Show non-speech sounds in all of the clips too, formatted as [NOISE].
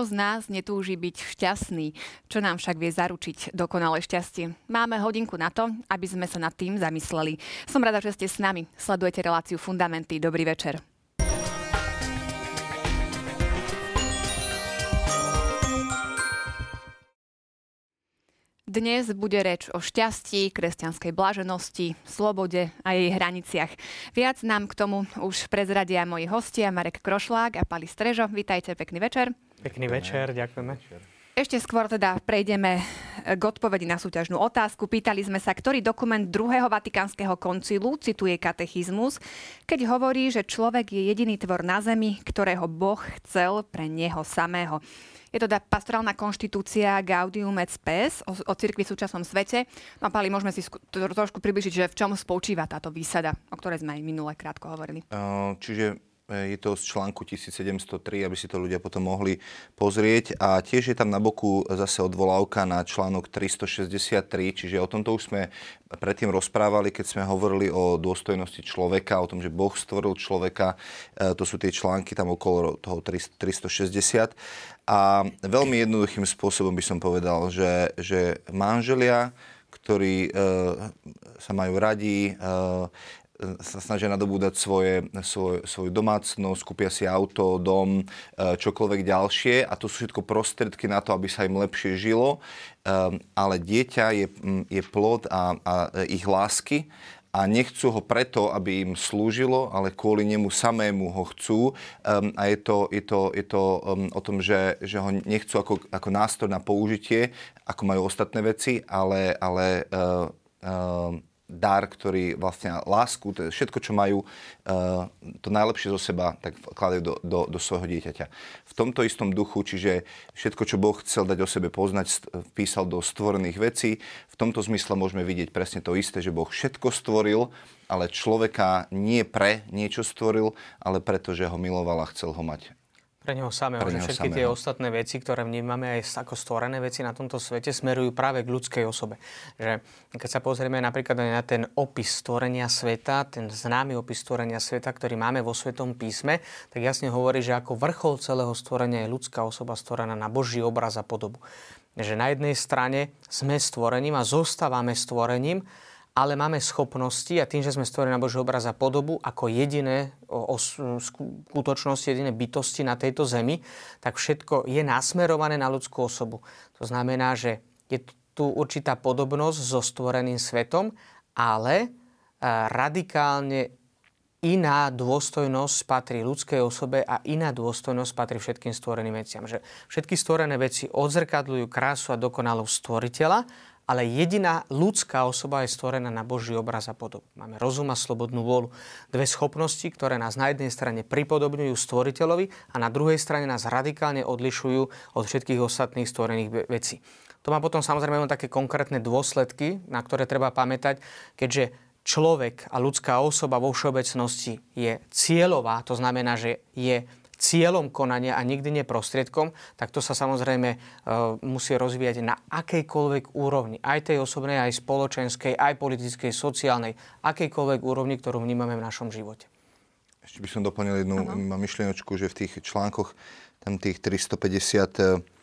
Kto z nás netúži byť šťastný? Čo nám však vie zaručiť dokonalé šťastie? Máme hodinku na to, aby sme sa nad tým zamysleli. Som rada, že ste s nami. Sledujete reláciu Fundamenty. Dobrý večer. Dnes bude reč o šťastí, kresťanskej blaženosti, slobode a jej hraniciach. Viac nám k tomu už prezradia moji hostia Marek Krošlák a Pali Strežo. Vítajte, pekný večer. Pekný večer, ďakujeme. Ešte skôr teda prejdeme k odpovedi na súťažnú otázku. Pýtali sme sa, ktorý dokument druhého Vatikánskeho koncilu cituje katechizmus, keď hovorí, že človek je jediný tvor na zemi, ktorého Boh chcel pre neho samého. Je to teda pastorálna konštitúcia Gaudium et Spes o, o cirkvi v súčasnom svete. No a Pali, môžeme si sku- trošku približiť, že v čom spočíva táto výsada, o ktorej sme aj minule krátko hovorili. čiže e, je to z článku 1703, aby si to ľudia potom mohli pozrieť. A tiež je tam na boku zase odvolávka na článok 363, čiže o tomto už sme predtým rozprávali, keď sme hovorili o dôstojnosti človeka, o tom, že Boh stvoril človeka. E, to sú tie články tam okolo toho 360. A veľmi jednoduchým spôsobom by som povedal, že, že manželia, ktorí e, sa majú radi, e, sa snažia nadobúdať svoje, svoj, svoju domácnosť, kúpia si auto, dom, e, čokoľvek ďalšie a to sú všetko prostriedky na to, aby sa im lepšie žilo, e, ale dieťa je, je plod a, a ich lásky a nechcú ho preto, aby im slúžilo, ale kvôli nemu samému ho chcú. Um, a je to, je to, je to um, o tom, že, že ho nechcú ako, ako nástroj na použitie, ako majú ostatné veci, ale, ale uh, uh, dar, ktorý vlastne lásku, to je všetko, čo majú, uh, to najlepšie zo seba, tak kladajú do, do, do svojho dieťaťa. V tomto istom duchu, čiže všetko, čo Boh chcel dať o sebe poznať, písal do stvorených vecí. V tomto zmysle môžeme vidieť presne to isté, že Boh všetko stvoril, ale človeka nie pre niečo stvoril, ale preto, že ho miloval a chcel ho mať pre neho samého, pre neho že všetky samého. tie ostatné veci, ktoré vnímame aj ako stvorené veci na tomto svete, smerujú práve k ľudskej osobe. Že keď sa pozrieme napríklad na ten opis stvorenia sveta, ten známy opis stvorenia sveta, ktorý máme vo Svetom písme, tak jasne hovorí, že ako vrchol celého stvorenia je ľudská osoba stvorená na Boží obraz a podobu. Že na jednej strane sme stvorením a zostávame stvorením, ale máme schopnosti a tým, že sme stvorení na Boží obraz a podobu ako jediné skutočnosti, jediné bytosti na tejto zemi, tak všetko je nasmerované na ľudskú osobu. To znamená, že je tu určitá podobnosť so stvoreným svetom, ale e, radikálne iná dôstojnosť patrí ľudskej osobe a iná dôstojnosť patrí všetkým stvoreným veciam. Že všetky stvorené veci odzrkadľujú krásu a dokonalosť stvoriteľa ale jediná ľudská osoba je stvorená na Boží obraz a podobu. Máme rozum a slobodnú vôľu. Dve schopnosti, ktoré nás na jednej strane pripodobňujú stvoriteľovi a na druhej strane nás radikálne odlišujú od všetkých ostatných stvorených vecí. To má potom samozrejme také konkrétne dôsledky, na ktoré treba pamätať, keďže človek a ľudská osoba vo všeobecnosti je cieľová, to znamená, že je cieľom konania a nikdy nie prostriedkom, tak to sa samozrejme e, musí rozvíjať na akejkoľvek úrovni. Aj tej osobnej, aj spoločenskej, aj politickej, sociálnej, akejkoľvek úrovni, ktorú vnímame v našom živote. Ešte by som doplnil jednu ano. myšlienočku, že v tých článkoch, tam tých 358 E,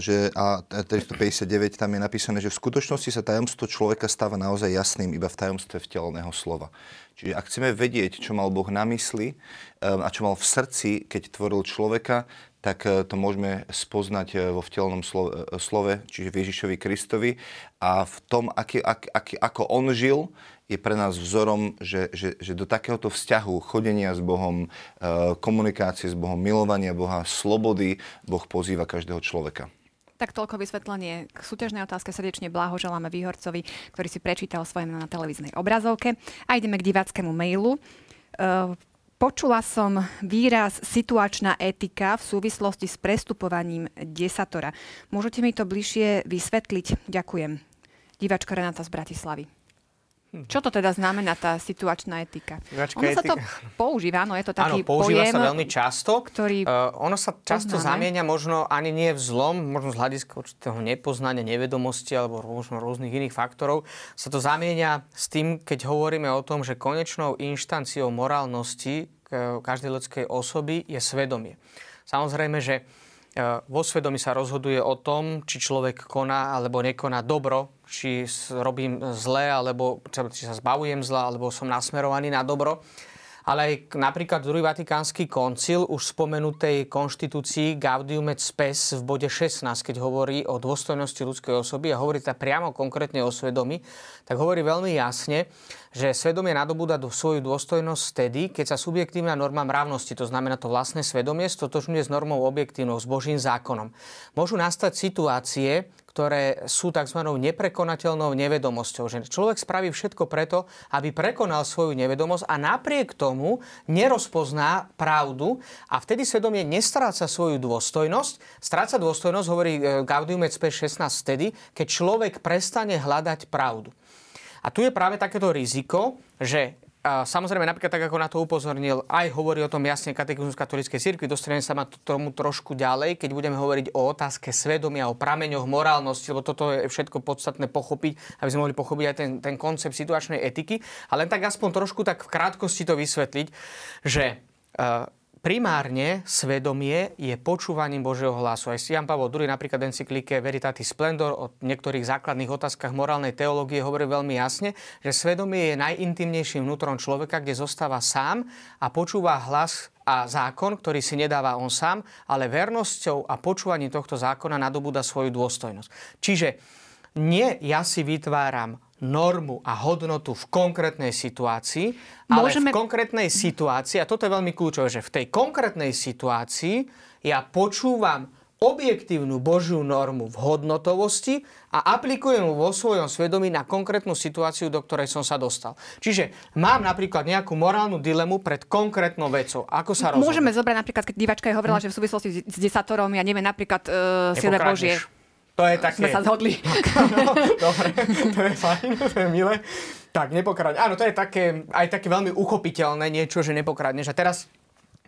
že, a 359 tam je napísané, že v skutočnosti sa tajomstvo človeka stáva naozaj jasným iba v tajomstve vteleného slova. Čiže ak chceme vedieť, čo mal Boh na mysli e, a čo mal v srdci, keď tvoril človeka, tak e, to môžeme spoznať vo vtelnom slove, čiže v Ježišovi Kristovi. A v tom, aký, ak, aký, ako on žil, je pre nás vzorom, že, že, že do takéhoto vzťahu, chodenia s Bohom, e, komunikácie s Bohom, milovania Boha, slobody, Boh pozýva každého človeka. Tak toľko vysvetlenie k súťažnej otázke. Srdečne blahoželáme Výhorcovi, ktorý si prečítal svoje meno na televíznej obrazovke. A ideme k diváckému mailu. E, počula som výraz situačná etika v súvislosti s prestupovaním desatora. Môžete mi to bližšie vysvetliť? Ďakujem. Diváčka Renata z Bratislavy. Čo to teda znamená tá situačná etika? Situačná ono etika. sa to [LAUGHS] používa, no je to taký Áno, používa pojem, sa veľmi často. Ktorý uh, ono sa často poznáme. zamieňa možno ani nie v zlom, možno z hľadiska určitého nepoznania, nevedomosti alebo možno rôznych iných faktorov. Sa to zamieňa s tým, keď hovoríme o tom, že konečnou inštanciou morálnosti každej ľudskej osoby je svedomie. Samozrejme, že E, vo svedomí sa rozhoduje o tom, či človek koná alebo nekoná dobro, či robím zle, alebo či sa zbavujem zla, alebo som nasmerovaný na dobro. Ale aj napríklad druhý Vatikánsky koncil už spomenutej konštitúcii Gaudium et Spes v bode 16, keď hovorí o dôstojnosti ľudskej osoby a hovorí teda priamo konkrétne o svedomí, tak hovorí veľmi jasne, že svedomie nadobúda do svoju dôstojnosť vtedy, keď sa subjektívna norma mravnosti, to znamená to vlastné svedomie, stotožňuje s normou objektívnou, s Božím zákonom. Môžu nastať situácie, ktoré sú tzv. neprekonateľnou nevedomosťou. Že človek spraví všetko preto, aby prekonal svoju nevedomosť a napriek tomu nerozpozná pravdu a vtedy svedomie nestráca svoju dôstojnosť. Stráca dôstojnosť, hovorí e, Gaudium et Spes 16 vtedy, keď človek prestane hľadať pravdu. A tu je práve takéto riziko, že samozrejme, napríklad tak, ako na to upozornil, aj hovorí o tom jasne katechizmus katolíckej cirkvi, dostaneme sa ma tomu trošku ďalej, keď budeme hovoriť o otázke svedomia, o prameňoch morálnosti, lebo toto je všetko podstatné pochopiť, aby sme mohli pochopiť aj ten, ten koncept situačnej etiky. Ale len tak aspoň trošku tak v krátkosti to vysvetliť, že uh, primárne svedomie je počúvaním Božieho hlasu. Aj Jan Pavel II napríklad encyklike Veritatis Splendor o niektorých základných otázkach morálnej teológie hovorí veľmi jasne, že svedomie je najintimnejším vnútrom človeka, kde zostáva sám a počúva hlas a zákon, ktorý si nedáva on sám, ale vernosťou a počúvaním tohto zákona nadobúda svoju dôstojnosť. Čiže nie ja si vytváram normu a hodnotu v konkrétnej situácii, ale Môžeme... v konkrétnej situácii, a toto je veľmi kľúčové, že v tej konkrétnej situácii ja počúvam objektívnu Božiu normu v hodnotovosti a aplikujem ju vo svojom svedomí na konkrétnu situáciu, do ktorej som sa dostal. Čiže mám napríklad nejakú morálnu dilemu pred konkrétnou vecou. Ako sa rozhodne? Môžeme zobrať napríklad, keď divačka je hovorila, hm. že v súvislosti s desatorom, ja neviem, napríklad uh, Silve Božie to je také... Sme sa zhodli. [LAUGHS] no, dobre, to je fajn, to je milé. Tak, nepokradne. Áno, to je také, aj také veľmi uchopiteľné niečo, že nepokradneš. A teraz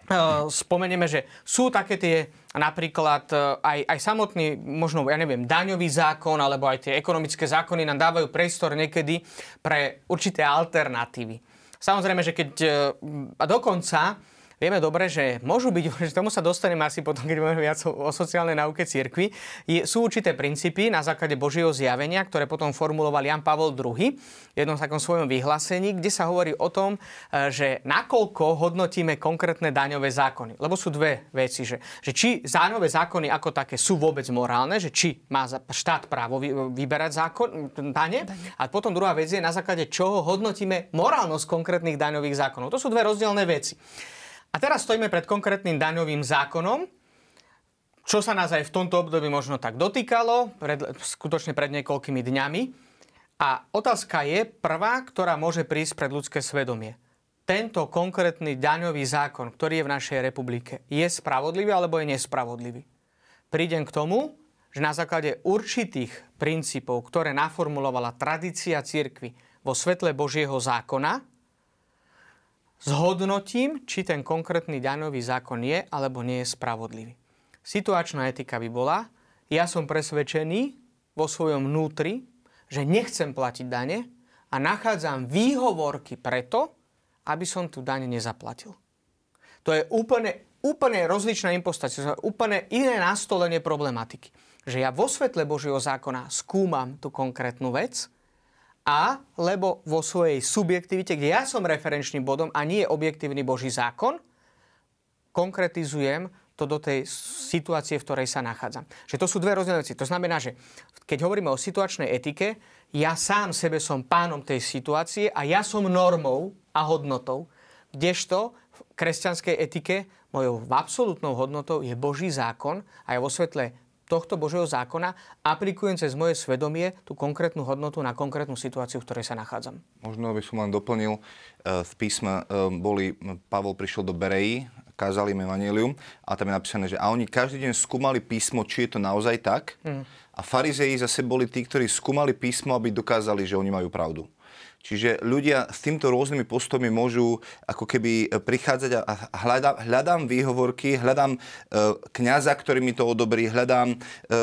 uh, spomenieme, že sú také tie napríklad uh, aj, aj samotný, možno, ja neviem, daňový zákon, alebo aj tie ekonomické zákony nám dávajú priestor niekedy pre určité alternatívy. Samozrejme, že keď... Uh, a dokonca Vieme dobre, že môžu byť, [LAUGHS] že tomu sa dostaneme asi potom, keď budeme viac o, sociálnej náuke cirkvi, sú určité princípy na základe Božieho zjavenia, ktoré potom formuloval Jan Pavol II v jednom takom svojom vyhlásení, kde sa hovorí o tom, e, že nakoľko hodnotíme konkrétne daňové zákony. Lebo sú dve veci, že, že či daňové zákony ako také sú vôbec morálne, že či má štát právo vyberať zákon, dane, a potom druhá vec je, na základe čoho hodnotíme morálnosť konkrétnych daňových zákonov. To sú dve rozdielne veci. A teraz stojíme pred konkrétnym daňovým zákonom, čo sa nás aj v tomto období možno tak dotýkalo, pred, skutočne pred niekoľkými dňami. A otázka je prvá, ktorá môže prísť pred ľudské svedomie. Tento konkrétny daňový zákon, ktorý je v našej republike, je spravodlivý alebo je nespravodlivý? Prídem k tomu, že na základe určitých princípov, ktoré naformulovala tradícia cirkvy vo svetle Božieho zákona, zhodnotím, či ten konkrétny daňový zákon je alebo nie je spravodlivý. Situačná etika by bola, ja som presvedčený vo svojom vnútri, že nechcem platiť dane a nachádzam výhovorky preto, aby som tu dane nezaplatil. To je úplne, úplne rozličná impostácia, úplne iné nastolenie problematiky. Že ja vo svetle Božieho zákona skúmam tú konkrétnu vec a lebo vo svojej subjektivite, kde ja som referenčným bodom a nie je objektívny Boží zákon, konkretizujem to do tej situácie, v ktorej sa nachádzam. Že to sú dve rozdielne veci. To znamená, že keď hovoríme o situačnej etike, ja sám sebe som pánom tej situácie a ja som normou a hodnotou, kdežto v kresťanskej etike mojou absolútnou hodnotou je Boží zákon a ja vo svetle tohto Božieho zákona aplikujem cez moje svedomie tú konkrétnu hodnotu na konkrétnu situáciu, v ktorej sa nachádzam. Možno by som len doplnil, e, v písme e, boli, Pavol prišiel do Bereji, kázali im evanelium a tam je napísané, že a oni každý deň skúmali písmo, či je to naozaj tak. Mm. A farizeji zase boli tí, ktorí skúmali písmo, aby dokázali, že oni majú pravdu. Čiže ľudia s týmto rôznymi postupmi môžu ako keby prichádzať a hľadám, hľadám výhovorky, hľadám e, kňaza, ktorý mi to odobrí, hľadám e, e,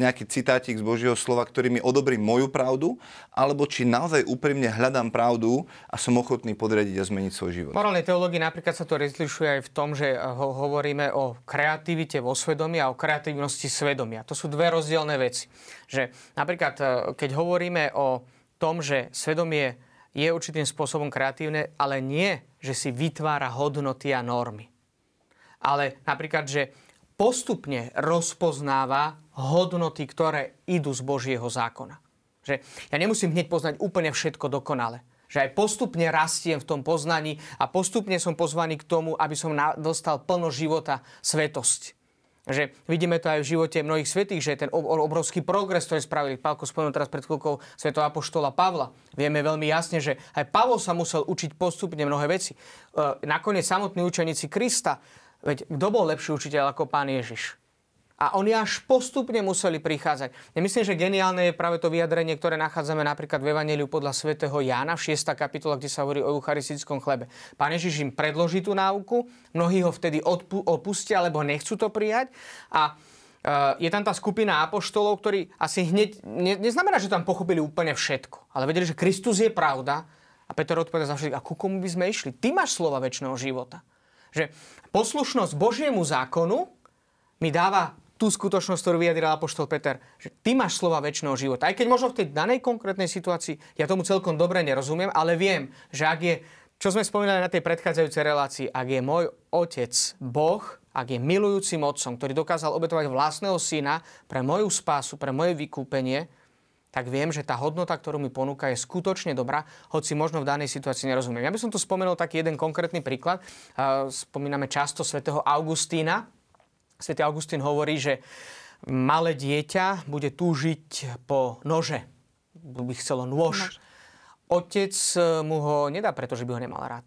nejaký citátik z Božieho slova, ktorý mi odobrí moju pravdu, alebo či naozaj úprimne hľadám pravdu a som ochotný podriadiť a zmeniť svoj život. Morálnej teológii napríklad sa to rozlišuje aj v tom, že ho hovoríme o kreativite vo svedomí a o kreativnosti svedomia. To sú dve rozdielne veci. Že napríklad, e, keď hovoríme o tom, že svedomie je určitým spôsobom kreatívne, ale nie, že si vytvára hodnoty a normy. Ale napríklad, že postupne rozpoznáva hodnoty, ktoré idú z Božieho zákona. Že ja nemusím hneď poznať úplne všetko dokonale. Že aj postupne rastiem v tom poznaní a postupne som pozvaný k tomu, aby som dostal plno života, svetosť. Že vidíme to aj v živote mnohých svetých, že ten obrovský progres, ktorý spravili, Pálko spomenul teraz pred chvíľkou svetov apoštola Pavla. Vieme veľmi jasne, že aj Pavol sa musel učiť postupne mnohé veci. E, nakoniec samotní učeníci Krista, veď kto bol lepší učiteľ ako pán Ježiš? A oni až postupne museli prichádzať. Ja myslím, že geniálne je práve to vyjadrenie, ktoré nachádzame napríklad v Evangeliu podľa svätého Jána v 6. kapitola, kde sa hovorí o eucharistickom chlebe. Pán Ježiš im predloží tú náuku, mnohí ho vtedy odpu- opustia, alebo nechcú to prijať. A e, je tam tá skupina apoštolov, ktorí asi hneď, ne, neznamená, že tam pochopili úplne všetko, ale vedeli, že Kristus je pravda a Peter odpoveda za všetko, a ku komu by sme išli? Ty máš slova väčšného života. Že poslušnosť Božiemu zákonu mi dáva tú skutočnosť, ktorú vyjadril apoštol Peter, že ty máš slova väčšného života. Aj keď možno v tej danej konkrétnej situácii ja tomu celkom dobre nerozumiem, ale viem, že ak je, čo sme spomínali na tej predchádzajúcej relácii, ak je môj otec Boh, ak je milujúcim otcom, ktorý dokázal obetovať vlastného syna pre moju spásu, pre moje vykúpenie, tak viem, že tá hodnota, ktorú mi ponúka, je skutočne dobrá, hoci možno v danej situácii nerozumiem. Ja by som tu spomenul taký jeden konkrétny príklad. Spomíname často svätého Augustína, Svetý Augustín hovorí, že malé dieťa bude túžiť po nože. By chcelo nôž. Otec mu ho nedá, pretože by ho nemal rád.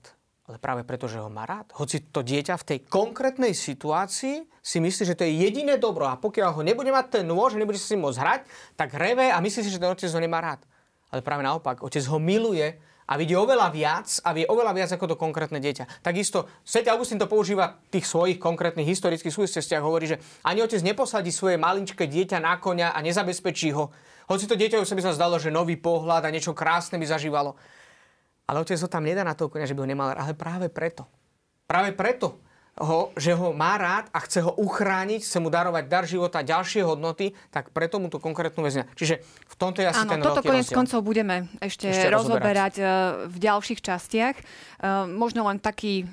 Ale práve preto, že ho má rád. Hoci to dieťa v tej konkrétnej situácii si myslí, že to je jediné dobro a pokiaľ ho nebude mať ten nôž, nebude sa s ním môcť hrať, tak reve a myslí si, že ten otec ho nemá rád. Ale práve naopak, otec ho miluje a vidie oveľa viac a vie oveľa viac ako to konkrétne dieťa. Takisto Sv. Augustín to používa v tých svojich konkrétnych historických súvislostiach. Hovorí, že ani otec neposadí svoje malinčké dieťa na konia a nezabezpečí ho. Hoci to dieťa sa by sa zdalo, že nový pohľad a niečo krásne by zažívalo. Ale otec ho tam nedá na toho konia, že by ho nemal, ale práve preto. Práve preto ho, že ho má rád a chce ho uchrániť, chce mu darovať dar života, ďalšie hodnoty, tak preto mu to konkrétnu väzňa. Čiže v tomto je asi Áno, ten toto konec koncov budeme ešte, ešte rozoberať, e, v ďalších častiach. E, možno len taký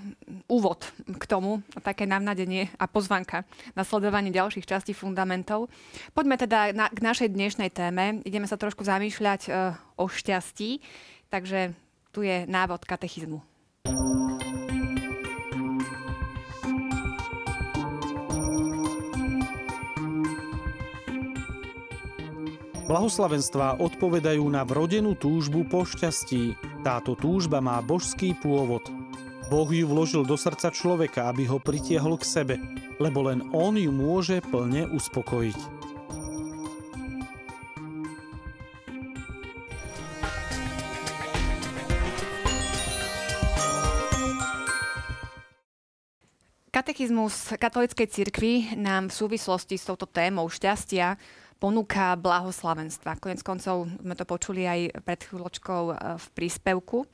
úvod k tomu, také navnadenie a pozvanka na sledovanie ďalších častí fundamentov. Poďme teda na, k našej dnešnej téme. Ideme sa trošku zamýšľať e, o šťastí, takže tu je návod katechizmu. Blahoslavenstvá odpovedajú na vrodenú túžbu po šťastí. Táto túžba má božský pôvod. Boh ju vložil do srdca človeka, aby ho pritiahol k sebe, lebo len on ju môže plne uspokojiť. Katechizmus katolíckej cirkvi nám v súvislosti s touto témou šťastia ponúka blahoslavenstva. Konec koncov sme to počuli aj pred chvíľočkou e, v príspevku. E,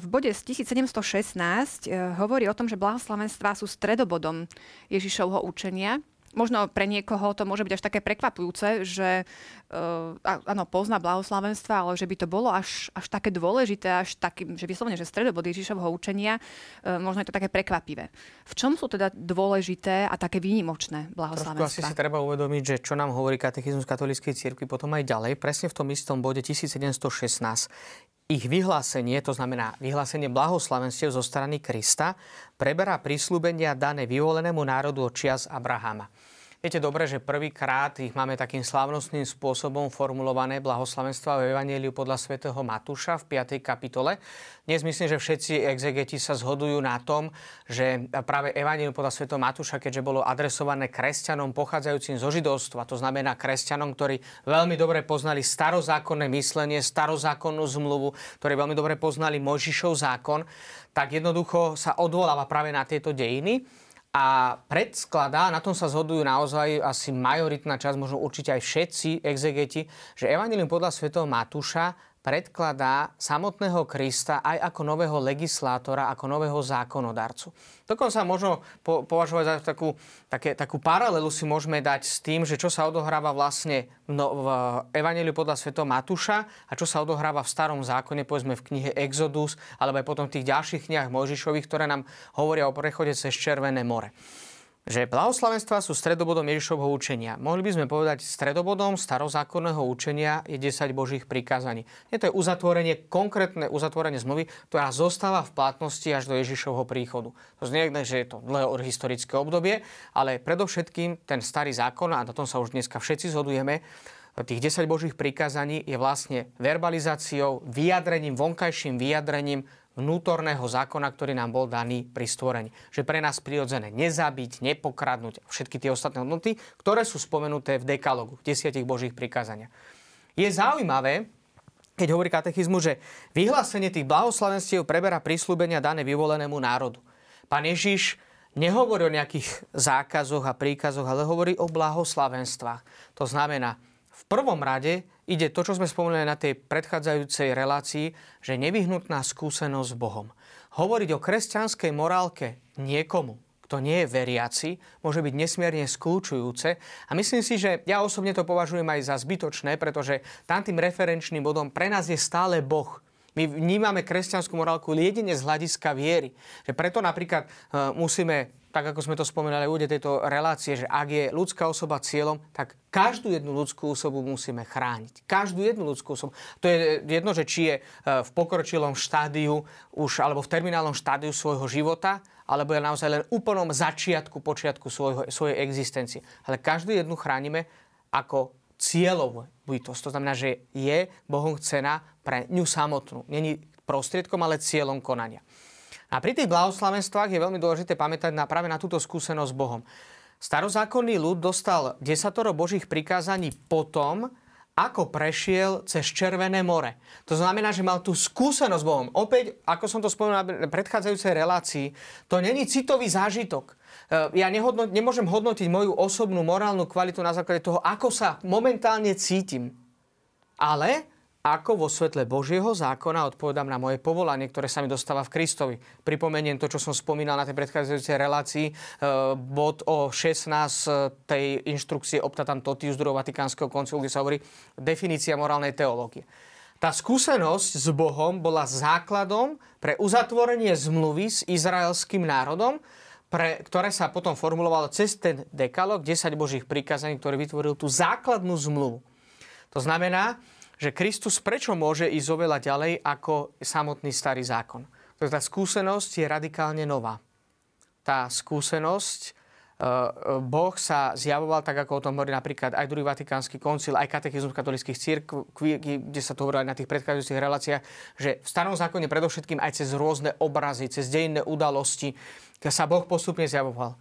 v bode 1716 e, hovorí o tom, že blahoslavenstva sú stredobodom Ježišovho učenia možno pre niekoho to môže byť až také prekvapujúce, že uh, áno, pozná blahoslavenstva, ale že by to bolo až, až také dôležité, až taký, že vyslovene, že stredobod Ježišovho učenia, uh, možno je to také prekvapivé. V čom sú teda dôležité a také výnimočné blahoslavenstva? Trošku asi si treba uvedomiť, že čo nám hovorí katechizmus katolíckej cirkvi potom aj ďalej, presne v tom istom bode 1716 ich vyhlásenie, to znamená vyhlásenie blahoslavenstiev zo strany Krista, preberá prísľubenia dané vyvolenému národu od čias Abrahama. Viete dobre, že prvýkrát ich máme takým slávnostným spôsobom formulované blahoslavenstva v Evangeliu podľa svätého Matúša v 5. kapitole. Dnes myslím, že všetci exegeti sa zhodujú na tom, že práve Evangelium podľa svätého Matúša, keďže bolo adresované kresťanom pochádzajúcim zo židovstva, to znamená kresťanom, ktorí veľmi dobre poznali starozákonné myslenie, starozákonnú zmluvu, ktorí veľmi dobre poznali Mojžišov zákon, tak jednoducho sa odvoláva práve na tieto dejiny a predskladá, na tom sa zhodujú naozaj asi majoritná časť, možno určite aj všetci exegeti, že Evangelium podľa svätého Matúša predkladá samotného Krista aj ako nového legislátora, ako nového zákonodarcu. Dokonca možno po, považovať za takú, také, takú paralelu si môžeme dať s tým, že čo sa odohráva vlastne no, v Evangeliu podľa Sv. Matúša a čo sa odohráva v starom zákone, povedzme v knihe Exodus, alebo aj potom v tých ďalších knihách Mojžišových, ktoré nám hovoria o prechode cez Červené more že blahoslavenstva sú stredobodom Ježišovho učenia. Mohli by sme povedať, stredobodom starozákonného učenia je 10 Božích prikázaní. Je to je uzatvorenie, konkrétne uzatvorenie zmluvy, ktorá zostáva v platnosti až do Ježišovho príchodu. To znie, že je to dlhé historické obdobie, ale predovšetkým ten starý zákon, a na tom sa už dneska všetci zhodujeme, tých 10 Božích prikázaní je vlastne verbalizáciou, vyjadrením, vonkajším vyjadrením vnútorného zákona, ktorý nám bol daný pri stvorení. Že pre nás prirodzené nezabiť, nepokradnúť všetky tie ostatné hodnoty, ktoré sú spomenuté v dekalogu, v desiatich božích prikázania. Je zaujímavé, keď hovorí katechizmu, že vyhlásenie tých blahoslavenstiev preberá prísľubenia dané vyvolenému národu. Pán Ježiš nehovorí o nejakých zákazoch a príkazoch, ale hovorí o blahoslavenstvách. To znamená, prvom rade ide to, čo sme spomenuli na tej predchádzajúcej relácii, že nevyhnutná skúsenosť s Bohom. Hovoriť o kresťanskej morálke niekomu, kto nie je veriaci, môže byť nesmierne skľúčujúce. A myslím si, že ja osobne to považujem aj za zbytočné, pretože tam tým referenčným bodom pre nás je stále Boh. My vnímame kresťanskú morálku jedine z hľadiska viery. Že preto napríklad uh, musíme tak ako sme to spomínali v tejto relácie, že ak je ľudská osoba cieľom, tak každú jednu ľudskú osobu musíme chrániť. Každú jednu ľudskú osobu. To je jedno, že či je e, v pokročilom štádiu už, alebo v terminálnom štádiu svojho života, alebo je naozaj len úplnom začiatku, počiatku svojho, svojej existencie. Ale každú jednu chránime ako cieľovú bytosť. To znamená, že je Bohom cena pre ňu samotnú. Není prostriedkom, ale cieľom konania. A pri tých blahoslavenstvách je veľmi dôležité pamätať na, práve na túto skúsenosť s Bohom. Starozákonný ľud dostal desatoro Božích prikázaní potom, ako prešiel cez Červené more. To znamená, že mal tú skúsenosť s Bohom. Opäť, ako som to spomenul na predchádzajúcej relácii, to není citový zážitok. E, ja nehodno, nemôžem hodnotiť moju osobnú morálnu kvalitu na základe toho, ako sa momentálne cítim. Ale ako vo svetle Božieho zákona odpovedám na moje povolanie, ktoré sa mi dostáva v Kristovi. Pripomeniem to, čo som spomínal na tej predchádzajúcej relácii, e, bod o 16 e, tej inštrukcie Optatam Totius druhého Vatikánskeho koncilu, kde sa hovorí definícia morálnej teológie. Tá skúsenosť s Bohom bola základom pre uzatvorenie zmluvy s izraelským národom, pre, ktoré sa potom formulovalo cez ten dekalog 10 Božích prikázaní, ktorý vytvoril tú základnú zmluvu. To znamená, že Kristus prečo môže ísť oveľa ďalej ako samotný starý zákon. Tá skúsenosť je radikálne nová. Tá skúsenosť, e, e, Boh sa zjavoval, tak ako o tom hovorí napríklad aj druhý Vatikánsky koncil, aj katechizmus katolických církví, kde sa to hovorí aj na tých predchádzajúcich reláciách, že v starom zákone predovšetkým aj cez rôzne obrazy, cez dejinné udalosti, sa Boh postupne zjavoval.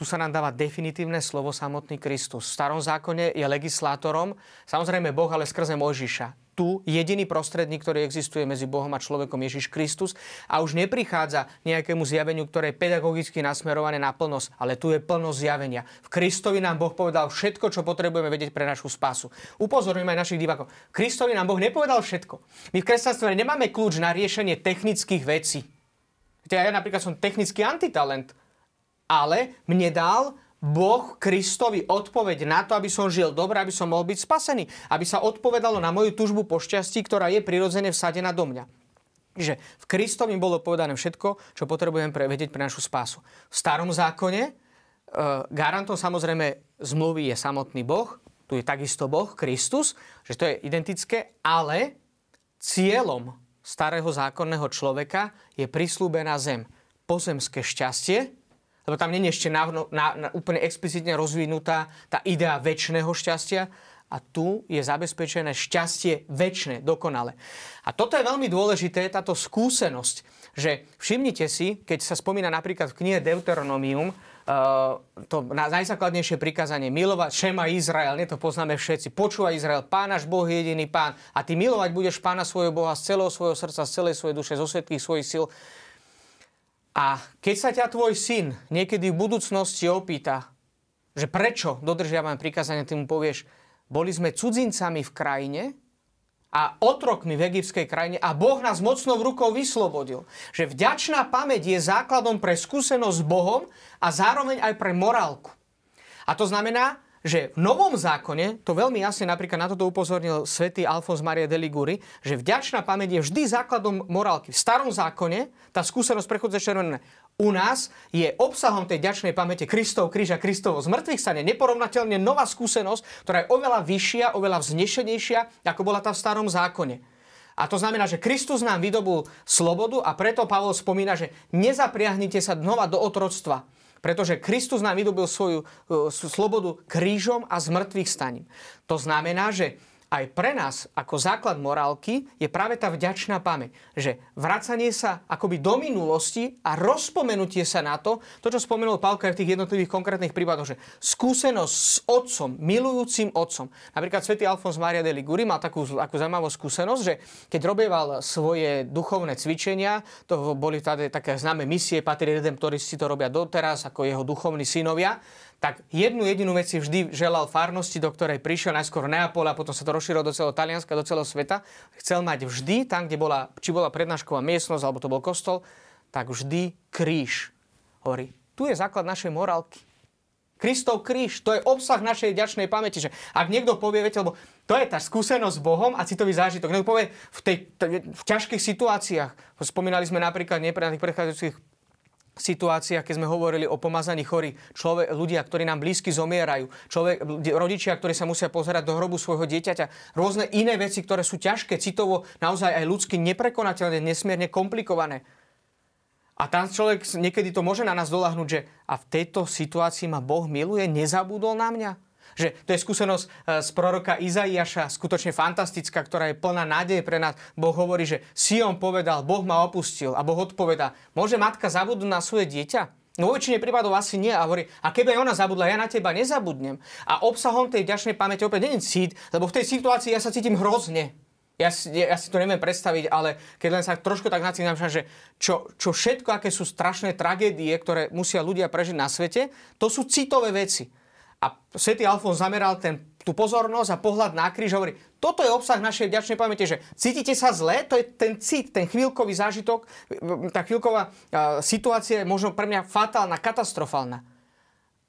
Tu sa nám dáva definitívne slovo samotný Kristus. V starom zákone je legislátorom, samozrejme Boh, ale skrze Mojžiša. Tu jediný prostredník, ktorý existuje medzi Bohom a človekom Ježiš Kristus a už neprichádza nejakému zjaveniu, ktoré je pedagogicky nasmerované na plnosť, ale tu je plnosť zjavenia. V Kristovi nám Boh povedal všetko, čo potrebujeme vedieť pre našu spasu. Upozorňujem aj našich divákov. Kristovi nám Boh nepovedal všetko. My v kresťanstve nemáme kľúč na riešenie technických vecí. Ja napríklad som technický antitalent ale mne dal Boh Kristovi odpoveď na to, aby som žil dobre, aby som mohol byť spasený. Aby sa odpovedalo na moju tužbu po šťastí, ktorá je prirodzene vsadená do mňa. Čiže v Kristovi bolo povedané všetko, čo potrebujem pre, vedieť pre našu spásu. V starom zákone e, garantom samozrejme zmluvy je samotný Boh, tu je takisto Boh, Kristus, že to je identické, ale cieľom starého zákonného človeka je prislúbená zem. Pozemské šťastie, lebo tam je ešte na, na, na, úplne explicitne rozvinutá tá idea väčšného šťastia, a tu je zabezpečené šťastie väčšie, dokonale. A toto je veľmi dôležité, táto skúsenosť, že všimnite si, keď sa spomína napríklad v knihe Deuteronomium, Uh, to najzákladnejšie prikázanie milovať Šema Izrael, nie to poznáme všetci. Počúvaj Izrael, Pán náš Boh je jediný Pán a ty milovať budeš Pána svojho Boha z celého svojho srdca, z celej svojej duše, zo všetkých svojich síl. A keď sa ťa tvoj syn niekedy v budúcnosti opýta, že prečo dodržiavam prikázanie, ty mu povieš, boli sme cudzincami v krajine a otrokmi v egyptskej krajine a Boh nás mocnou rukou vyslobodil. Že vďačná pamäť je základom pre skúsenosť s Bohom a zároveň aj pre morálku. A to znamená, že v Novom zákone, to veľmi jasne napríklad na toto upozornil svätý Alfons Maria de Liguri, že vďačná pamäť je vždy základom morálky. V starom zákone tá skúsenosť prechodze červené u nás je obsahom tej ďačnej pamäte Kristov kríž a Kristovo zmrtvých stane neporovnateľne nová skúsenosť, ktorá je oveľa vyššia, oveľa vznešenejšia, ako bola tá v starom zákone. A to znamená, že Kristus nám vydobul slobodu a preto Pavol spomína, že nezapriahnite sa znova do otroctva. Pretože Kristus nám vydobil svoju uh, slobodu krížom a zmrtvých staním. To znamená, že aj pre nás ako základ morálky je práve tá vďačná pamäť. Že vracanie sa akoby do minulosti a rozpomenutie sa na to, to čo spomenul Pálka aj v tých jednotlivých konkrétnych prípadoch, že skúsenosť s otcom, milujúcim otcom. Napríklad svätý Alfons Maria de Liguri mal takú, takú zaujímavú skúsenosť, že keď robieval svoje duchovné cvičenia, to boli tady také známe misie, patrí redemptoristi to robia doteraz, ako jeho duchovní synovia, tak jednu jedinú vec si vždy želal farnosti, do ktorej prišiel najskôr Neapol a potom sa to rozšírilo do celého Talianska, do celého sveta. Chcel mať vždy, tam, kde bola, či bola prednášková miestnosť, alebo to bol kostol, tak vždy kríž. Hovorí, tu je základ našej morálky. Kristov kríž, to je obsah našej ďačnej pamäti. Že ak niekto povie, viete, lebo to je tá skúsenosť s Bohom a citový zážitok. Niekto povie v, tej, v ťažkých situáciách. Spomínali sme napríklad nie pre tých predchádzajúcich situáciách, keď sme hovorili o pomazaní chorí, človek, ľudia, ktorí nám blízky zomierajú, človek, rodičia, ktorí sa musia pozerať do hrobu svojho dieťaťa, rôzne iné veci, ktoré sú ťažké, citovo, naozaj aj ľudsky neprekonateľné, nesmierne komplikované. A tam človek niekedy to môže na nás doľahnúť, že a v tejto situácii ma Boh miluje, nezabudol na mňa. Že to je skúsenosť e, z proroka Izaiaša, skutočne fantastická, ktorá je plná nádeje pre nás. Boh hovorí, že Sion povedal, Boh ma opustil a Boh odpovedá, môže matka zabudnúť na svoje dieťa? No väčšine prípadov asi nie. A hovorí, a keby aj ona zabudla, ja na teba nezabudnem. A obsahom tej ďačnej pamäte opäť je cít, lebo v tej situácii ja sa cítim hrozne. Ja ja si to neviem predstaviť, ale keď len sa trošku tak nacítam, že čo, čo všetko, aké sú strašné tragédie, ktoré musia ľudia prežiť na svete, to sú citové veci. A svätý Alfons zameral ten, tú pozornosť a pohľad na kríž hovorí, toto je obsah našej vďačnej pamäte, že cítite sa zle, to je ten cit, ten chvíľkový zážitok, tá chvíľková situácia je možno pre mňa fatálna, katastrofálna.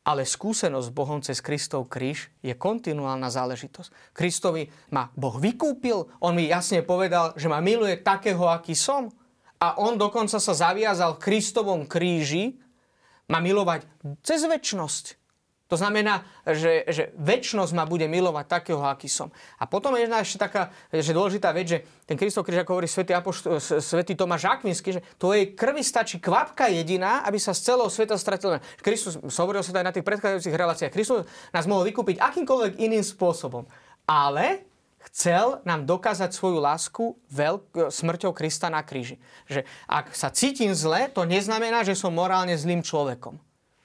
Ale skúsenosť s Bohom cez Kristov kríž je kontinuálna záležitosť. Kristovi ma Boh vykúpil, on mi jasne povedal, že ma miluje takého, aký som. A on dokonca sa zaviazal v Kristovom kríži ma milovať cez väčnosť. To znamená, že, že väčšnosť ma bude milovať takého, aký som. A potom je ešte taká že dôležitá vec, že ten Kristov kríž, ako hovorí svätý, svätý Tomáš Akvinsky, že to je krvi stačí kvapka jediná, aby sa z celého sveta stratil. Kristus, hovoril sa aj na tých predchádzajúcich reláciách, Kristus nás mohol vykúpiť akýmkoľvek iným spôsobom. Ale chcel nám dokázať svoju lásku veľk- smrťou Krista na kríži. Že ak sa cítim zle, to neznamená, že som morálne zlým človekom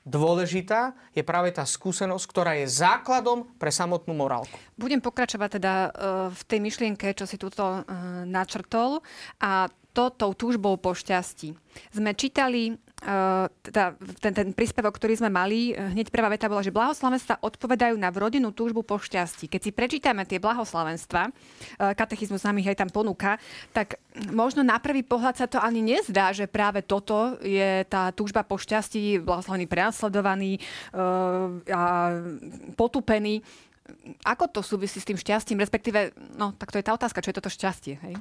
dôležitá je práve tá skúsenosť, ktorá je základom pre samotnú morálku. Budem pokračovať teda e, v tej myšlienke, čo si túto e, načrtol a to tou túžbou po šťastí. Sme čítali teda ten, ten príspevok, ktorý sme mali, hneď prvá veta bola, že blahoslavenstva odpovedajú na vrodenú túžbu po šťastí. Keď si prečítame tie blahoslavenstva, uh, katechizmus nám ich aj tam ponúka, tak možno na prvý pohľad sa to ani nezdá, že práve toto je tá túžba po šťastí, blahoslavený prenasledovaný a potupený. Ako to súvisí s tým šťastím? Respektíve, no tak to je tá otázka, čo je toto šťastie, hej?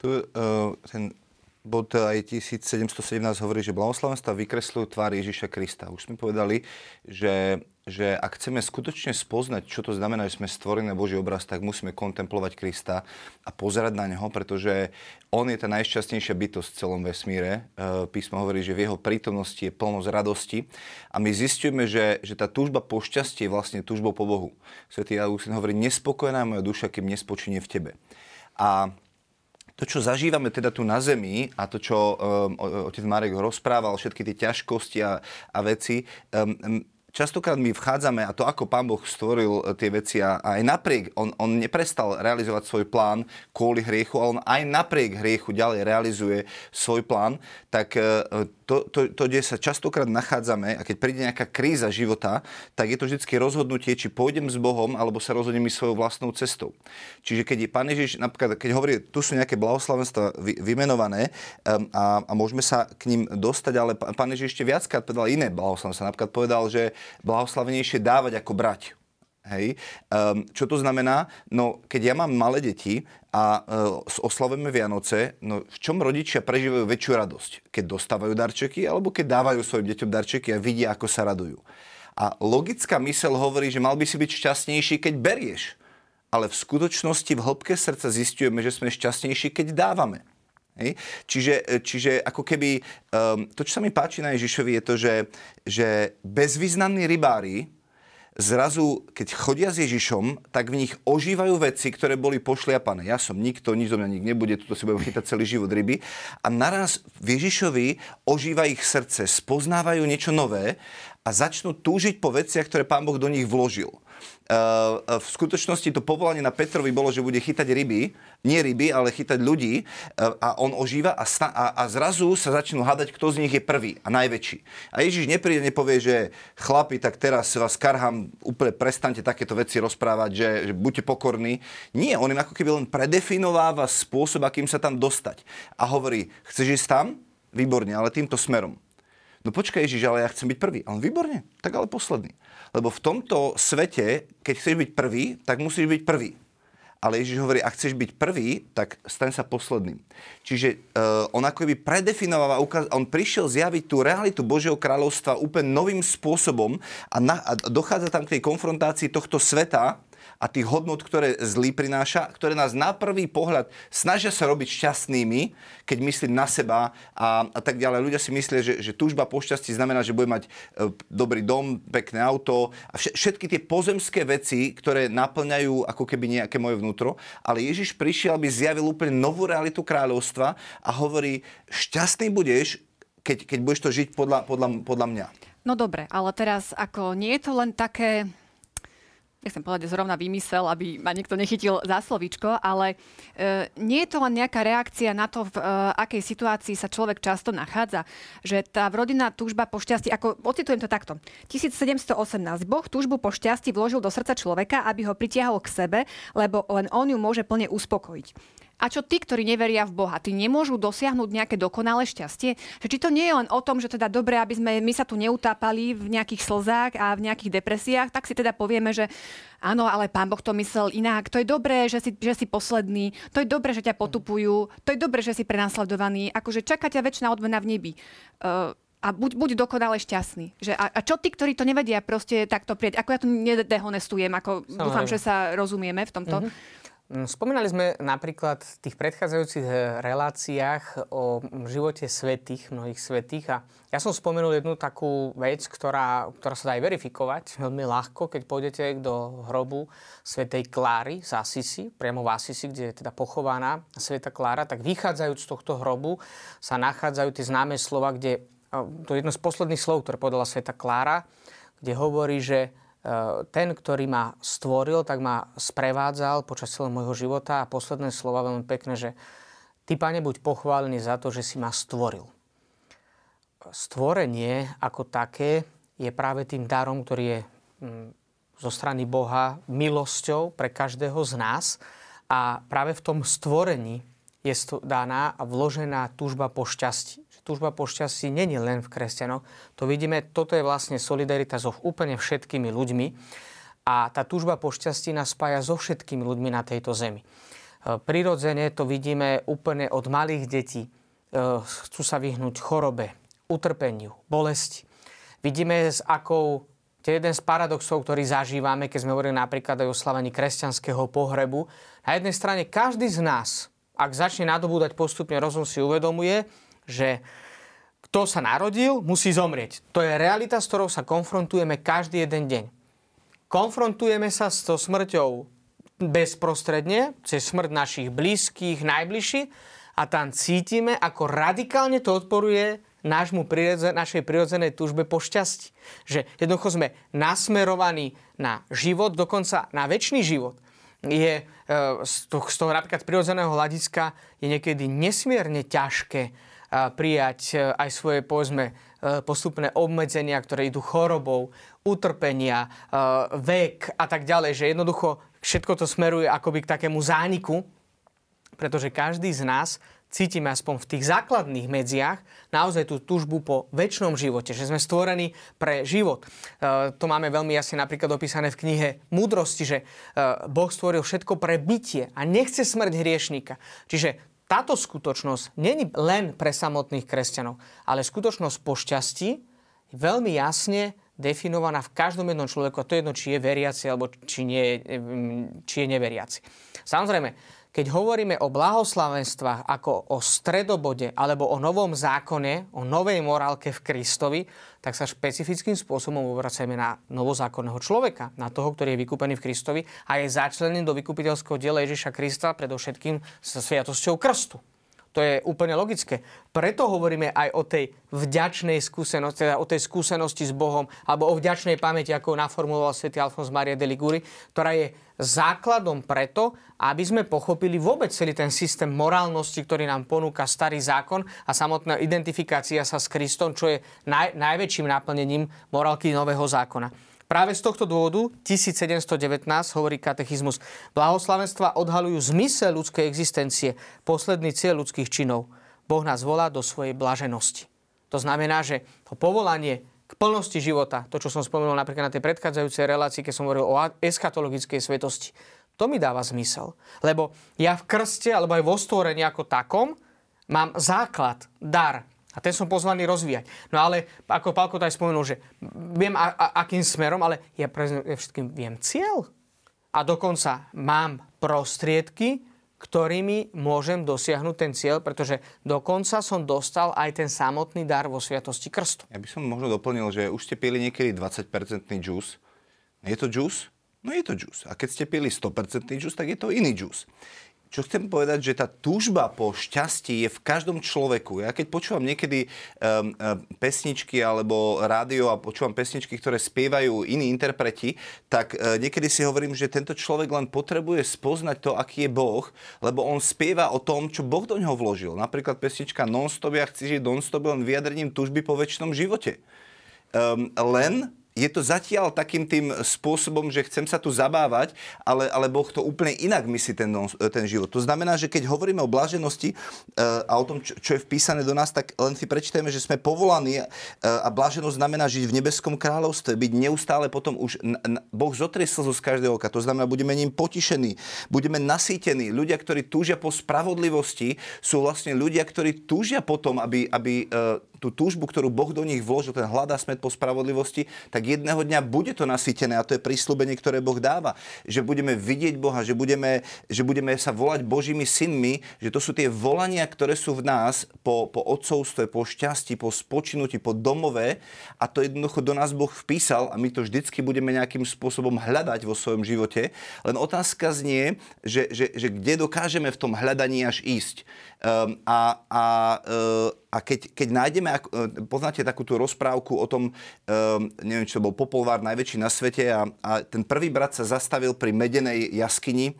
Tu, uh, ten bod aj 1717 hovorí, že blahoslavenstva vykresľujú tvár Ježiša Krista. Už sme povedali, že, že ak chceme skutočne spoznať, čo to znamená, že sme stvorení na Boží obraz, tak musíme kontemplovať Krista a pozerať na Neho, pretože On je tá najšťastnejšia bytosť v celom vesmíre. E, písmo hovorí, že v Jeho prítomnosti je plnosť radosti a my zistujeme, že, že tá túžba po šťastie je vlastne túžbou po Bohu. Svetý Augustín hovorí, nespokojná moja duša, kým nespočinie v Tebe. A to, čo zažívame teda tu na Zemi a to, čo um, otec Marek rozprával, všetky tie ťažkosti a, a veci, um, častokrát my vchádzame a to, ako Pán Boh stvoril e, tie veci a, aj napriek, on, on neprestal realizovať svoj plán kvôli hriechu, ale on aj napriek hriechu ďalej realizuje svoj plán, tak e, to, to, to, kde sa častokrát nachádzame a keď príde nejaká kríza života, tak je to vždy rozhodnutie, či pôjdem s Bohom, alebo sa rozhodnem ísť svojou vlastnou cestou. Čiže keď je Pán Ježiš, napríklad, keď hovorí, tu sú nejaké blahoslavenstva vymenované um, a, a môžeme sa k ním dostať, ale Pán Ježiš ešte viackrát povedal iné blahoslavenstva. Napríklad povedal, že blahoslavenejšie dávať ako brať. Hej. Um, čo to znamená? No, keď ja mám malé deti a uh, oslavujeme Vianoce, no v čom rodičia prežívajú väčšiu radosť? Keď dostávajú darčeky alebo keď dávajú svojim deťom darčeky a vidia, ako sa radujú. A logická mysel hovorí, že mal by si byť šťastnejší, keď berieš. Ale v skutočnosti v hĺbke srdca zistujeme, že sme šťastnejší, keď dávame. Hej? Čiže, čiže ako keby, um, to, čo sa mi páči na Ježišovi, je to, že, že bezvýznamní rybári, zrazu, keď chodia s Ježišom, tak v nich ožívajú veci, ktoré boli pošliapané. Ja som nikto, nič zo mňa nik nebude, toto si budem chytať celý život ryby. A naraz v Ježišovi ožíva ich srdce, spoznávajú niečo nové a začnú túžiť po veciach, ktoré Pán Boh do nich vložil. Eh, v skutočnosti to povolanie na Petrovi bolo, že bude chytať ryby, nie ryby, ale chytať ľudí eh, a on ožíva a, sna- a, a zrazu sa začnú hádať, kto z nich je prvý a najväčší. A Ježiš nepríde, nepovie, že chlapi, tak teraz vás karham, úplne prestante takéto veci rozprávať, že, že buďte pokorní. Nie, on im ako keby len predefinováva spôsob, akým sa tam dostať. A hovorí, chceš ísť tam? Výborne, ale týmto smerom. No počkaj Ježiš, ale ja chcem byť prvý. A on výborne, tak ale posledný. Lebo v tomto svete, keď chceš byť prvý, tak musíš byť prvý. Ale Ježiš hovorí, ak chceš byť prvý, tak staň sa posledným. Čiže uh, on ako by predefinoval, on prišiel zjaviť tú realitu Božieho kráľovstva úplne novým spôsobom a, na, a dochádza tam k tej konfrontácii tohto sveta, a tých hodnot, ktoré zlý prináša, ktoré nás na prvý pohľad snažia sa robiť šťastnými, keď myslím na seba a, a tak ďalej. Ľudia si myslia, že, že túžba po šťastí znamená, že bude mať e, dobrý dom, pekné auto a všetky tie pozemské veci, ktoré naplňajú ako keby nejaké moje vnútro. Ale Ježiš prišiel, aby zjavil úplne novú realitu kráľovstva a hovorí, šťastný budeš, keď, keď budeš to žiť podľa, podľa, podľa mňa. No dobre, ale teraz ako nie je to len také nechcem povedať zrovna vymysel, aby ma niekto nechytil za slovíčko, ale e, nie je to len nejaká reakcia na to, v e, akej situácii sa človek často nachádza. Že tá rodinná túžba po šťastí, ako ocitujem to takto. 1718. Boh túžbu po šťastí vložil do srdca človeka, aby ho pritiahol k sebe, lebo len on ju môže plne uspokojiť. A čo tí, ktorí neveria v Boha, tí nemôžu dosiahnuť nejaké dokonalé šťastie? Že či to nie je len o tom, že teda dobre, aby sme my sa tu neutápali v nejakých slzách a v nejakých depresiách, tak si teda povieme, že áno, ale pán Boh to myslel inak. To je dobré, že si, že si posledný. To je dobré, že ťa potupujú. To je dobré, že si prenasledovaný. Akože čaká ťa väčšina odmena v nebi. Uh, a buď, buď dokonale šťastný. Že a, a čo tí, ktorí to nevedia proste takto prieť? Ako ja to nedehonestujem, ako Samozrejme. dúfam, že sa rozumieme v tomto. Mm-hmm. Mm, spomínali sme napríklad v tých predchádzajúcich eh, reláciách o živote svetých, mnohých svetých. A ja som spomenul jednu takú vec, ktorá, ktorá sa dá aj verifikovať veľmi ľahko, keď pôjdete do hrobu svetej Kláry z Asisi, priamo v Asisi, kde je teda pochovaná sveta Klára, tak vychádzajúc z tohto hrobu sa nachádzajú tie známe slova, kde, to je jedno z posledných slov, ktoré povedala sveta Klára, kde hovorí, že Eh, ten, ktorý ma stvoril, tak ma sprevádzal počas celého môjho života. A posledné slova veľmi pekné, že Ty, Pane, buď pochválený za to, že si ma stvoril. Stvorenie ako také je práve tým darom, ktorý je mm, zo strany Boha milosťou pre každého z nás. A práve v tom stvorení je daná a vložená túžba po šťastí túžba po šťastí není len v kresťanoch. To vidíme, toto je vlastne solidarita so úplne všetkými ľuďmi. A tá túžba po šťastí nás spája so všetkými ľuďmi na tejto zemi. E, prirodzene to vidíme úplne od malých detí. E, chcú sa vyhnúť chorobe, utrpeniu, bolesti. Vidíme, s akou To je jeden z paradoxov, ktorý zažívame, keď sme hovorili napríklad aj o slavení kresťanského pohrebu. Na jednej strane každý z nás, ak začne nadobúdať postupne rozum, si uvedomuje, že kto sa narodil, musí zomrieť. To je realita, s ktorou sa konfrontujeme každý jeden deň. Konfrontujeme sa s tou smrťou bezprostredne, cez smrť našich blízkych, najbližších a tam cítime, ako radikálne to odporuje nášmu našej prirodzenej túžbe po šťastí. Že jednoducho sme nasmerovaní na život, dokonca na väčší život. Je, e, z toho, z toho napríklad prirodzeného hľadiska je niekedy nesmierne ťažké prijať e, aj svoje, povedzme, postupné obmedzenia, ktoré idú chorobou, utrpenia, vek a tak ďalej, že jednoducho všetko to smeruje akoby k takému zániku, pretože každý z nás cítime aspoň v tých základných medziach naozaj tú túžbu po väčšnom živote, že sme stvorení pre život. E, to máme veľmi jasne napríklad opísané v knihe Múdrosti, že e, Boh stvoril všetko pre bytie a nechce smrť hriešníka. Čiže táto skutočnosť není len pre samotných kresťanov, ale skutočnosť po šťastí je veľmi jasne definovaná v každom jednom človeku a to je jedno, či je veriaci alebo či, nie, či je neveriaci. Samozrejme, keď hovoríme o blahoslavenstvách ako o stredobode alebo o novom zákone, o novej morálke v Kristovi, tak sa špecifickým spôsobom obracajme na novozákonného človeka, na toho, ktorý je vykúpený v Kristovi a je začlenený do vykupiteľského diela Ježiša Krista predovšetkým sa sviatosťou krstu. To je úplne logické. Preto hovoríme aj o tej vďačnej skúsenosti, teda o tej skúsenosti s Bohom, alebo o vďačnej pamäti, ako naformuloval svätý Alfons Maria de Liguri, ktorá je základom preto, aby sme pochopili vôbec celý ten systém morálnosti, ktorý nám ponúka starý zákon a samotná identifikácia sa s Kristom, čo je naj, najväčším naplnením morálky nového zákona. Práve z tohto dôvodu 1719 hovorí katechizmus. Blahoslavenstva odhalujú zmysel ľudskej existencie, posledný cieľ ľudských činov. Boh nás volá do svojej blaženosti. To znamená, že to povolanie k plnosti života, to, čo som spomenul napríklad na tej predchádzajúcej relácii, keď som hovoril o eschatologickej svetosti, to mi dáva zmysel. Lebo ja v krste, alebo aj vo stvorení ako takom, mám základ, dar, a ten som pozvaný rozvíjať. No ale, ako Pálko aj spomenul, že viem a, a, akým smerom, ale ja pre všetkým viem cieľ. A dokonca mám prostriedky, ktorými môžem dosiahnuť ten cieľ, pretože dokonca som dostal aj ten samotný dar vo Sviatosti Krstu. Ja by som možno doplnil, že už ste pili niekedy 20-percentný džús. Je to džús? No je to džús. A keď ste pili 100% džús, tak je to iný džús čo chcem povedať, že tá túžba po šťastí je v každom človeku. Ja keď počúvam niekedy um, um, pesničky alebo rádio a počúvam pesničky, ktoré spievajú iní interpreti, tak uh, niekedy si hovorím, že tento človek len potrebuje spoznať to, aký je Boh, lebo on spieva o tom, čo Boh do neho vložil. Napríklad pesnička Non-stop, ja chci žiť non-stop, len vyjadrením túžby po väčšnom živote. Um, len je to zatiaľ takým tým spôsobom, že chcem sa tu zabávať, ale, ale Boh to úplne inak myslí ten, ten život. To znamená, že keď hovoríme o blaženosti uh, a o tom, čo, je vpísané do nás, tak len si prečítajme, že sme povolaní uh, a blaženosť znamená žiť v nebeskom kráľovstve, byť neustále potom už... Boh zotrie slzu z každého oka, to znamená, budeme ním potišení, budeme nasýtení. Ľudia, ktorí túžia po spravodlivosti, sú vlastne ľudia, ktorí túžia potom, aby, aby uh, tú túžbu, ktorú Boh do nich vložil, ten hľadá smet po spravodlivosti, tak jedného dňa bude to nasýtené a to je prísľubenie, ktoré Boh dáva. Že budeme vidieť Boha, že budeme, že budeme sa volať Božími synmi, že to sú tie volania, ktoré sú v nás po, po odcovstve, po šťastí, po spočinutí, po domove a to jednoducho do nás Boh vpísal a my to vždycky budeme nejakým spôsobom hľadať vo svojom živote. Len otázka znie, že, že, že kde dokážeme v tom hľadaní až ísť. Um, a, a, uh, a keď, keď nájdeme, uh, poznáte takú tú rozprávku o tom, um, neviem, čo bol popolvár najväčší na svete a, a ten prvý brat sa zastavil pri medenej jaskyni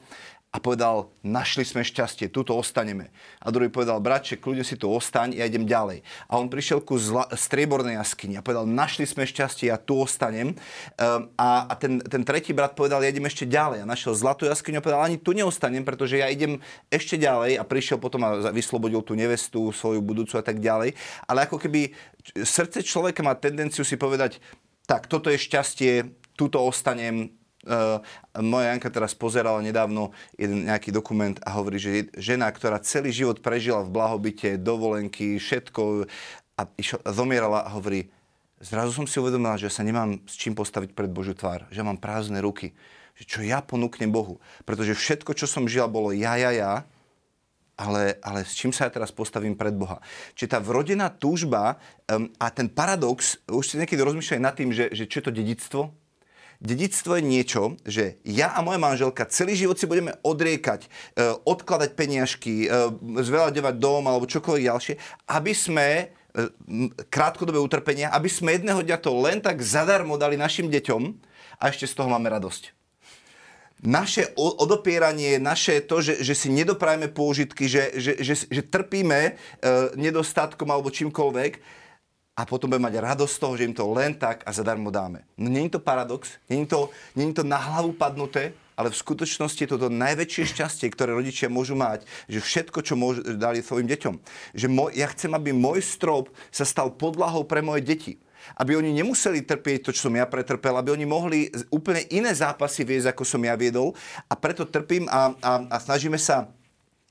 a povedal, našli sme šťastie, tuto ostaneme. A druhý povedal, bratče, kľudne si tu ostaň, ja idem ďalej. A on prišiel ku zla, striebornej jaskyni a povedal, našli sme šťastie, ja tu ostanem. Um, a, a ten, ten tretí brat povedal, ja idem ešte ďalej. A našiel zlatú jaskyňu a povedal, ani tu neostanem, pretože ja idem ešte ďalej. A prišiel potom a vyslobodil tú nevestu, svoju budúcu a tak ďalej. Ale ako keby srdce človeka má tendenciu si povedať, tak toto je šťastie, tuto ostanem, moja Janka teraz pozerala nedávno jeden nejaký dokument a hovorí, že žena, ktorá celý život prežila v blahobite, dovolenky, všetko a zomierala a hovorí, zrazu som si uvedomil, že sa nemám s čím postaviť pred Božiu tvár, že mám prázdne ruky, že čo ja ponúknem Bohu. Pretože všetko, čo som žil, bolo ja, ja, ja, ale, ale s čím sa ja teraz postavím pred Boha. Čiže tá vrodená túžba um, a ten paradox, už si niekedy rozmýšľaj nad tým, že, že čo je to dedictvo, Dedictvo je niečo, že ja a moja manželka celý život si budeme odriekať, e, odkladať peniažky, e, zveľadevať dom alebo čokoľvek ďalšie, aby sme e, krátkodobé utrpenia, aby sme jedného dňa to len tak zadarmo dali našim deťom a ešte z toho máme radosť. Naše odopieranie, naše to, že, že si nedoprajeme pôžitky, že, že, že, že trpíme e, nedostatkom alebo čímkoľvek a potom budeme mať radosť z toho, že im to len tak a zadarmo dáme. No nie je to paradox, nie je to, nie je to na hlavu padnuté, ale v skutočnosti je to najväčšie šťastie, ktoré rodičia môžu mať, že všetko, čo môžu, dali svojim deťom. Že môj, ja chcem, aby môj strop sa stal podlahou pre moje deti aby oni nemuseli trpieť to, čo som ja pretrpel, aby oni mohli úplne iné zápasy viesť, ako som ja viedol a preto trpím a, a, a snažíme sa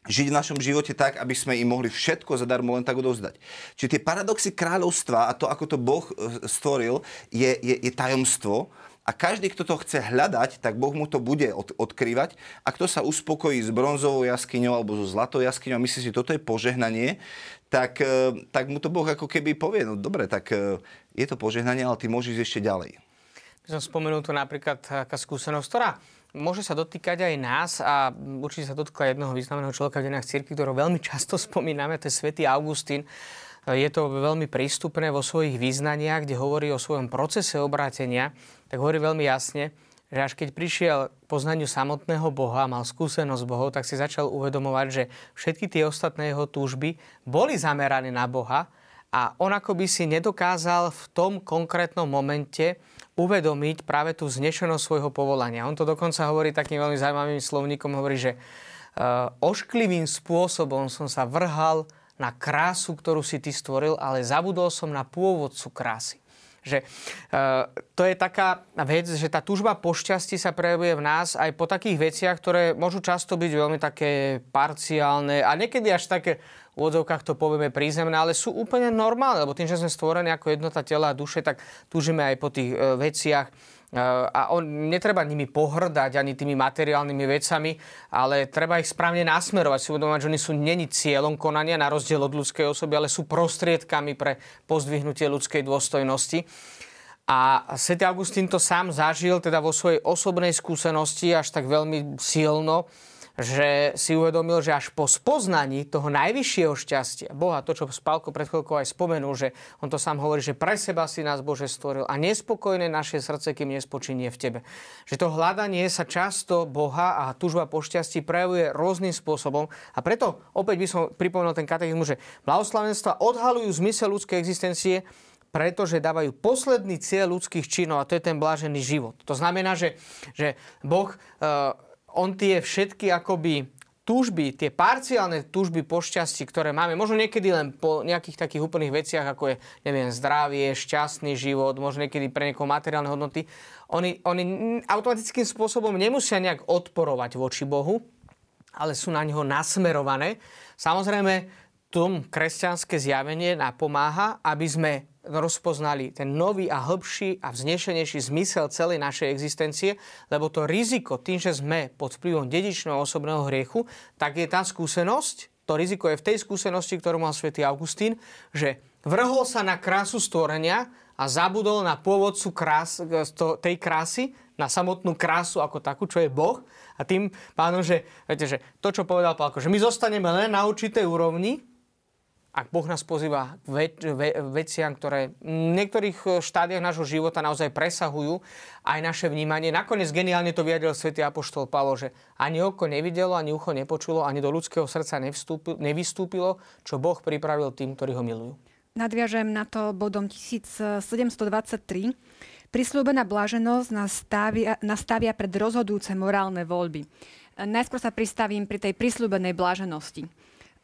žiť v našom živote tak, aby sme im mohli všetko zadarmo len tak odovzdať. Čiže tie paradoxy kráľovstva a to, ako to Boh e, stvoril, je, je, je tajomstvo, a každý, kto to chce hľadať, tak Boh mu to bude od, odkrývať. A kto sa uspokojí s bronzovou jaskyňou alebo so zlatou jaskyňou a myslí si, toto je požehnanie, tak, e, tak mu to Boh ako keby povie, no dobre, tak e, je to požehnanie, ale ty môžeš ešte ďalej. Som spomenul tu napríklad taká skúsenosť, ktorá môže sa dotýkať aj nás a určite sa dotýka jedného významného človeka v denách cirkvi, ktorého veľmi [LAUGHS] často spomíname, to je svätý Augustín. Je to veľmi prístupné vo svojich význaniach, kde hovorí o svojom procese obrátenia tak hovorí veľmi jasne, že až keď prišiel poznaniu samotného Boha, mal skúsenosť s Bohom, tak si začal uvedomovať, že všetky tie ostatné jeho túžby boli zamerané na Boha a on ako by si nedokázal v tom konkrétnom momente uvedomiť práve tú znešenosť svojho povolania. On to dokonca hovorí takým veľmi zaujímavým slovníkom, hovorí, že uh, ošklivým spôsobom som sa vrhal na krásu, ktorú si ty stvoril, ale zabudol som na pôvodcu krásy. Že, uh, to je taká vec, že tá túžba po šťastí sa prejavuje v nás aj po takých veciach, ktoré môžu často byť veľmi také parciálne a niekedy až také v odzovkách to povieme prízemné, ale sú úplne normálne, lebo tým, že sme stvorení ako jednota tela a duše, tak túžime aj po tých uh, veciach a on, netreba nimi pohrdať ani tými materiálnymi vecami, ale treba ich správne nasmerovať. Si uvedomať, že oni sú není cieľom konania na rozdiel od ľudskej osoby, ale sú prostriedkami pre pozdvihnutie ľudskej dôstojnosti. A Sv. Augustín to sám zažil teda vo svojej osobnej skúsenosti až tak veľmi silno, že si uvedomil, že až po spoznaní toho najvyššieho šťastia, Boha, to, čo Spálko pred chvíľkou aj spomenul, že on to sám hovorí, že pre seba si nás Bože stvoril a nespokojné naše srdce, kým nespočinie v tebe. Že to hľadanie sa často Boha a túžba po šťastí prejavuje rôznym spôsobom a preto opäť by som pripomenul ten katechizmus, že blahoslavenstva odhalujú zmysel ľudskej existencie, pretože dávajú posledný cieľ ľudských činov a to je ten blážený život. To znamená, že, že Boh e, on tie všetky akoby túžby, tie parciálne túžby po šťastí, ktoré máme, možno niekedy len po nejakých takých úplných veciach, ako je, neviem, zdravie, šťastný život, možno niekedy pre niekoho materiálne hodnoty, oni, oni automatickým spôsobom nemusia nejak odporovať voči Bohu, ale sú na neho nasmerované. Samozrejme, tom kresťanské zjavenie napomáha, aby sme rozpoznali ten nový a hĺbší a vznešenejší zmysel celej našej existencie, lebo to riziko tým, že sme pod vplyvom dedičného osobného hriechu, tak je tá skúsenosť, to riziko je v tej skúsenosti, ktorú mal svätý Augustín, že vrhol sa na krásu stvorenia a zabudol na pôvodcu krás, tej krásy, na samotnú krásu ako takú, čo je Boh. A tým pánom, že, viete, že to, čo povedal Pálko, že my zostaneme len na určitej úrovni, ak Boh nás pozýva k ve- ve- veciam, ktoré v niektorých štádiach nášho života naozaj presahujú aj naše vnímanie. Nakoniec geniálne to vyjadril svätý Apoštol Pavol, že ani oko nevidelo, ani ucho nepočulo, ani do ľudského srdca nevystúpilo, čo Boh pripravil tým, ktorí ho milujú. Nadviažem na to bodom 1723. Prislúbená bláženosť nastavia pred rozhodujúce morálne voľby. Najskôr sa pristavím pri tej prislúbenej bláženosti.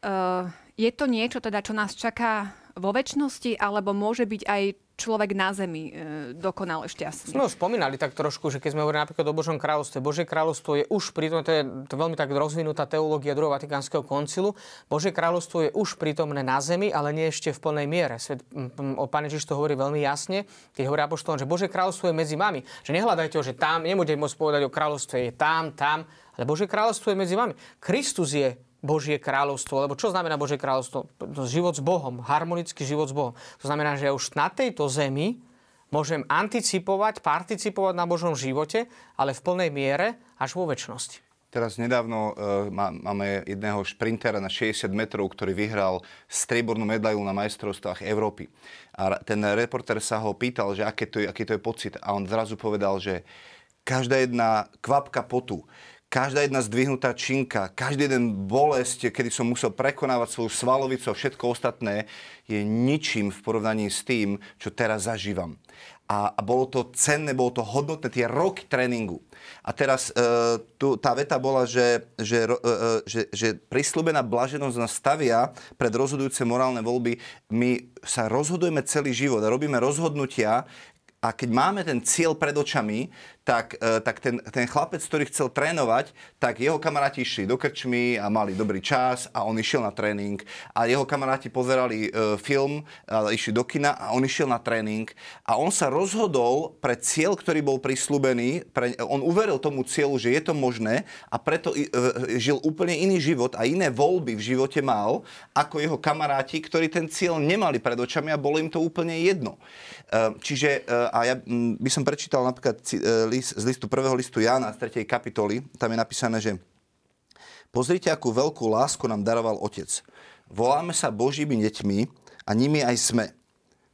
Uh, je to niečo, teda, čo nás čaká vo väčšnosti, alebo môže byť aj človek na zemi e, dokonale šťastný. Sme už spomínali tak trošku, že keď sme hovorili napríklad o Božom kráľovstve, Božie kráľovstvo je už prítomné, to je to veľmi tak rozvinutá teológia druhého Vatikánskeho koncilu, Božie kráľovstvo je už prítomné na zemi, ale nie ešte v plnej miere. Svet, o Pane Ježiš to hovorí veľmi jasne, keď hovorí apoštolom, že Božie kráľovstvo je medzi vami. Že nehľadajte ho, že tam, nebudete môcť povedať o kráľovstve, je tam, tam, ale Božie kráľovstvo je medzi vami. Kristus je Božie kráľovstvo. Lebo čo znamená Božie kráľovstvo? Život s Bohom, harmonický život s Bohom. To znamená, že už na tejto zemi môžem anticipovať, participovať na Božom živote, ale v plnej miere až vo väčšnosti. Teraz nedávno má, máme jedného šprintera na 60 metrov, ktorý vyhral striebornú medailu na majstrovstvách Európy. A ten reporter sa ho pýtal, že aké to je, aký to je pocit. A on zrazu povedal, že každá jedna kvapka potu, každá jedna zdvihnutá činka, každý jeden bolesť, kedy som musel prekonávať svoju svalovicu a všetko ostatné, je ničím v porovnaní s tým, čo teraz zažívam. A, a bolo to cenné, bolo to hodnotné, tie roky tréningu. A teraz e, tu, tá veta bola, že, že, e, e že, že prislúbená blaženosť nás stavia pred rozhodujúce morálne voľby. My sa rozhodujeme celý život a robíme rozhodnutia, a keď máme ten cieľ pred očami, tak, e, tak ten, ten chlapec, ktorý chcel trénovať, tak jeho kamaráti išli do krčmy a mali dobrý čas a on išiel na tréning. A jeho kamaráti pozerali e, film, išli do kina a on išiel na tréning. A on sa rozhodol pre cieľ, ktorý bol prislúbený. Pre, on uveril tomu cieľu, že je to možné a preto e, žil úplne iný život a iné voľby v živote mal, ako jeho kamaráti, ktorí ten cieľ nemali pred očami a bolo im to úplne jedno. Čiže, a ja by som prečítal napríklad list, z listu prvého listu Jána z 3. kapitoly, tam je napísané, že pozrite, akú veľkú lásku nám daroval Otec. Voláme sa Božími deťmi a nimi aj sme.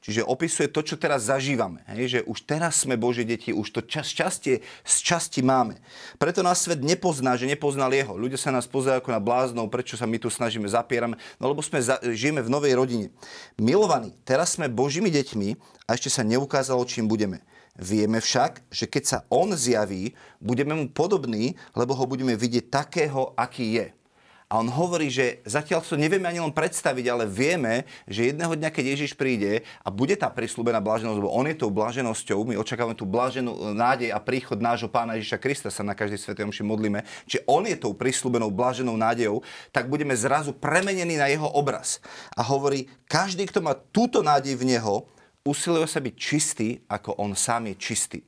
Čiže opisuje to, čo teraz zažívame. Hej? Že už teraz sme Božie deti, už to čas, šťastie z časti máme. Preto nás svet nepozná, že nepoznal jeho. Ľudia sa nás pozerajú ako na bláznov, prečo sa my tu snažíme, zapierame. No lebo sme žijeme v novej rodine. Milovaní, teraz sme Božími deťmi a ešte sa neukázalo, čím budeme. Vieme však, že keď sa on zjaví, budeme mu podobní, lebo ho budeme vidieť takého, aký je. A on hovorí, že zatiaľ to nevieme ani len predstaviť, ale vieme, že jedného dňa, keď Ježiš príde a bude tá prislúbená bláženosť, lebo on je tou bláženosťou, my očakávame tú bláženú nádej a príchod nášho pána Ježiša Krista sa na každej svetej omši modlíme, či on je tou prislúbenou bláženou nádejou, tak budeme zrazu premenení na jeho obraz. A hovorí, každý, kto má túto nádej v neho, usiluje sa byť čistý, ako on sám je čistý.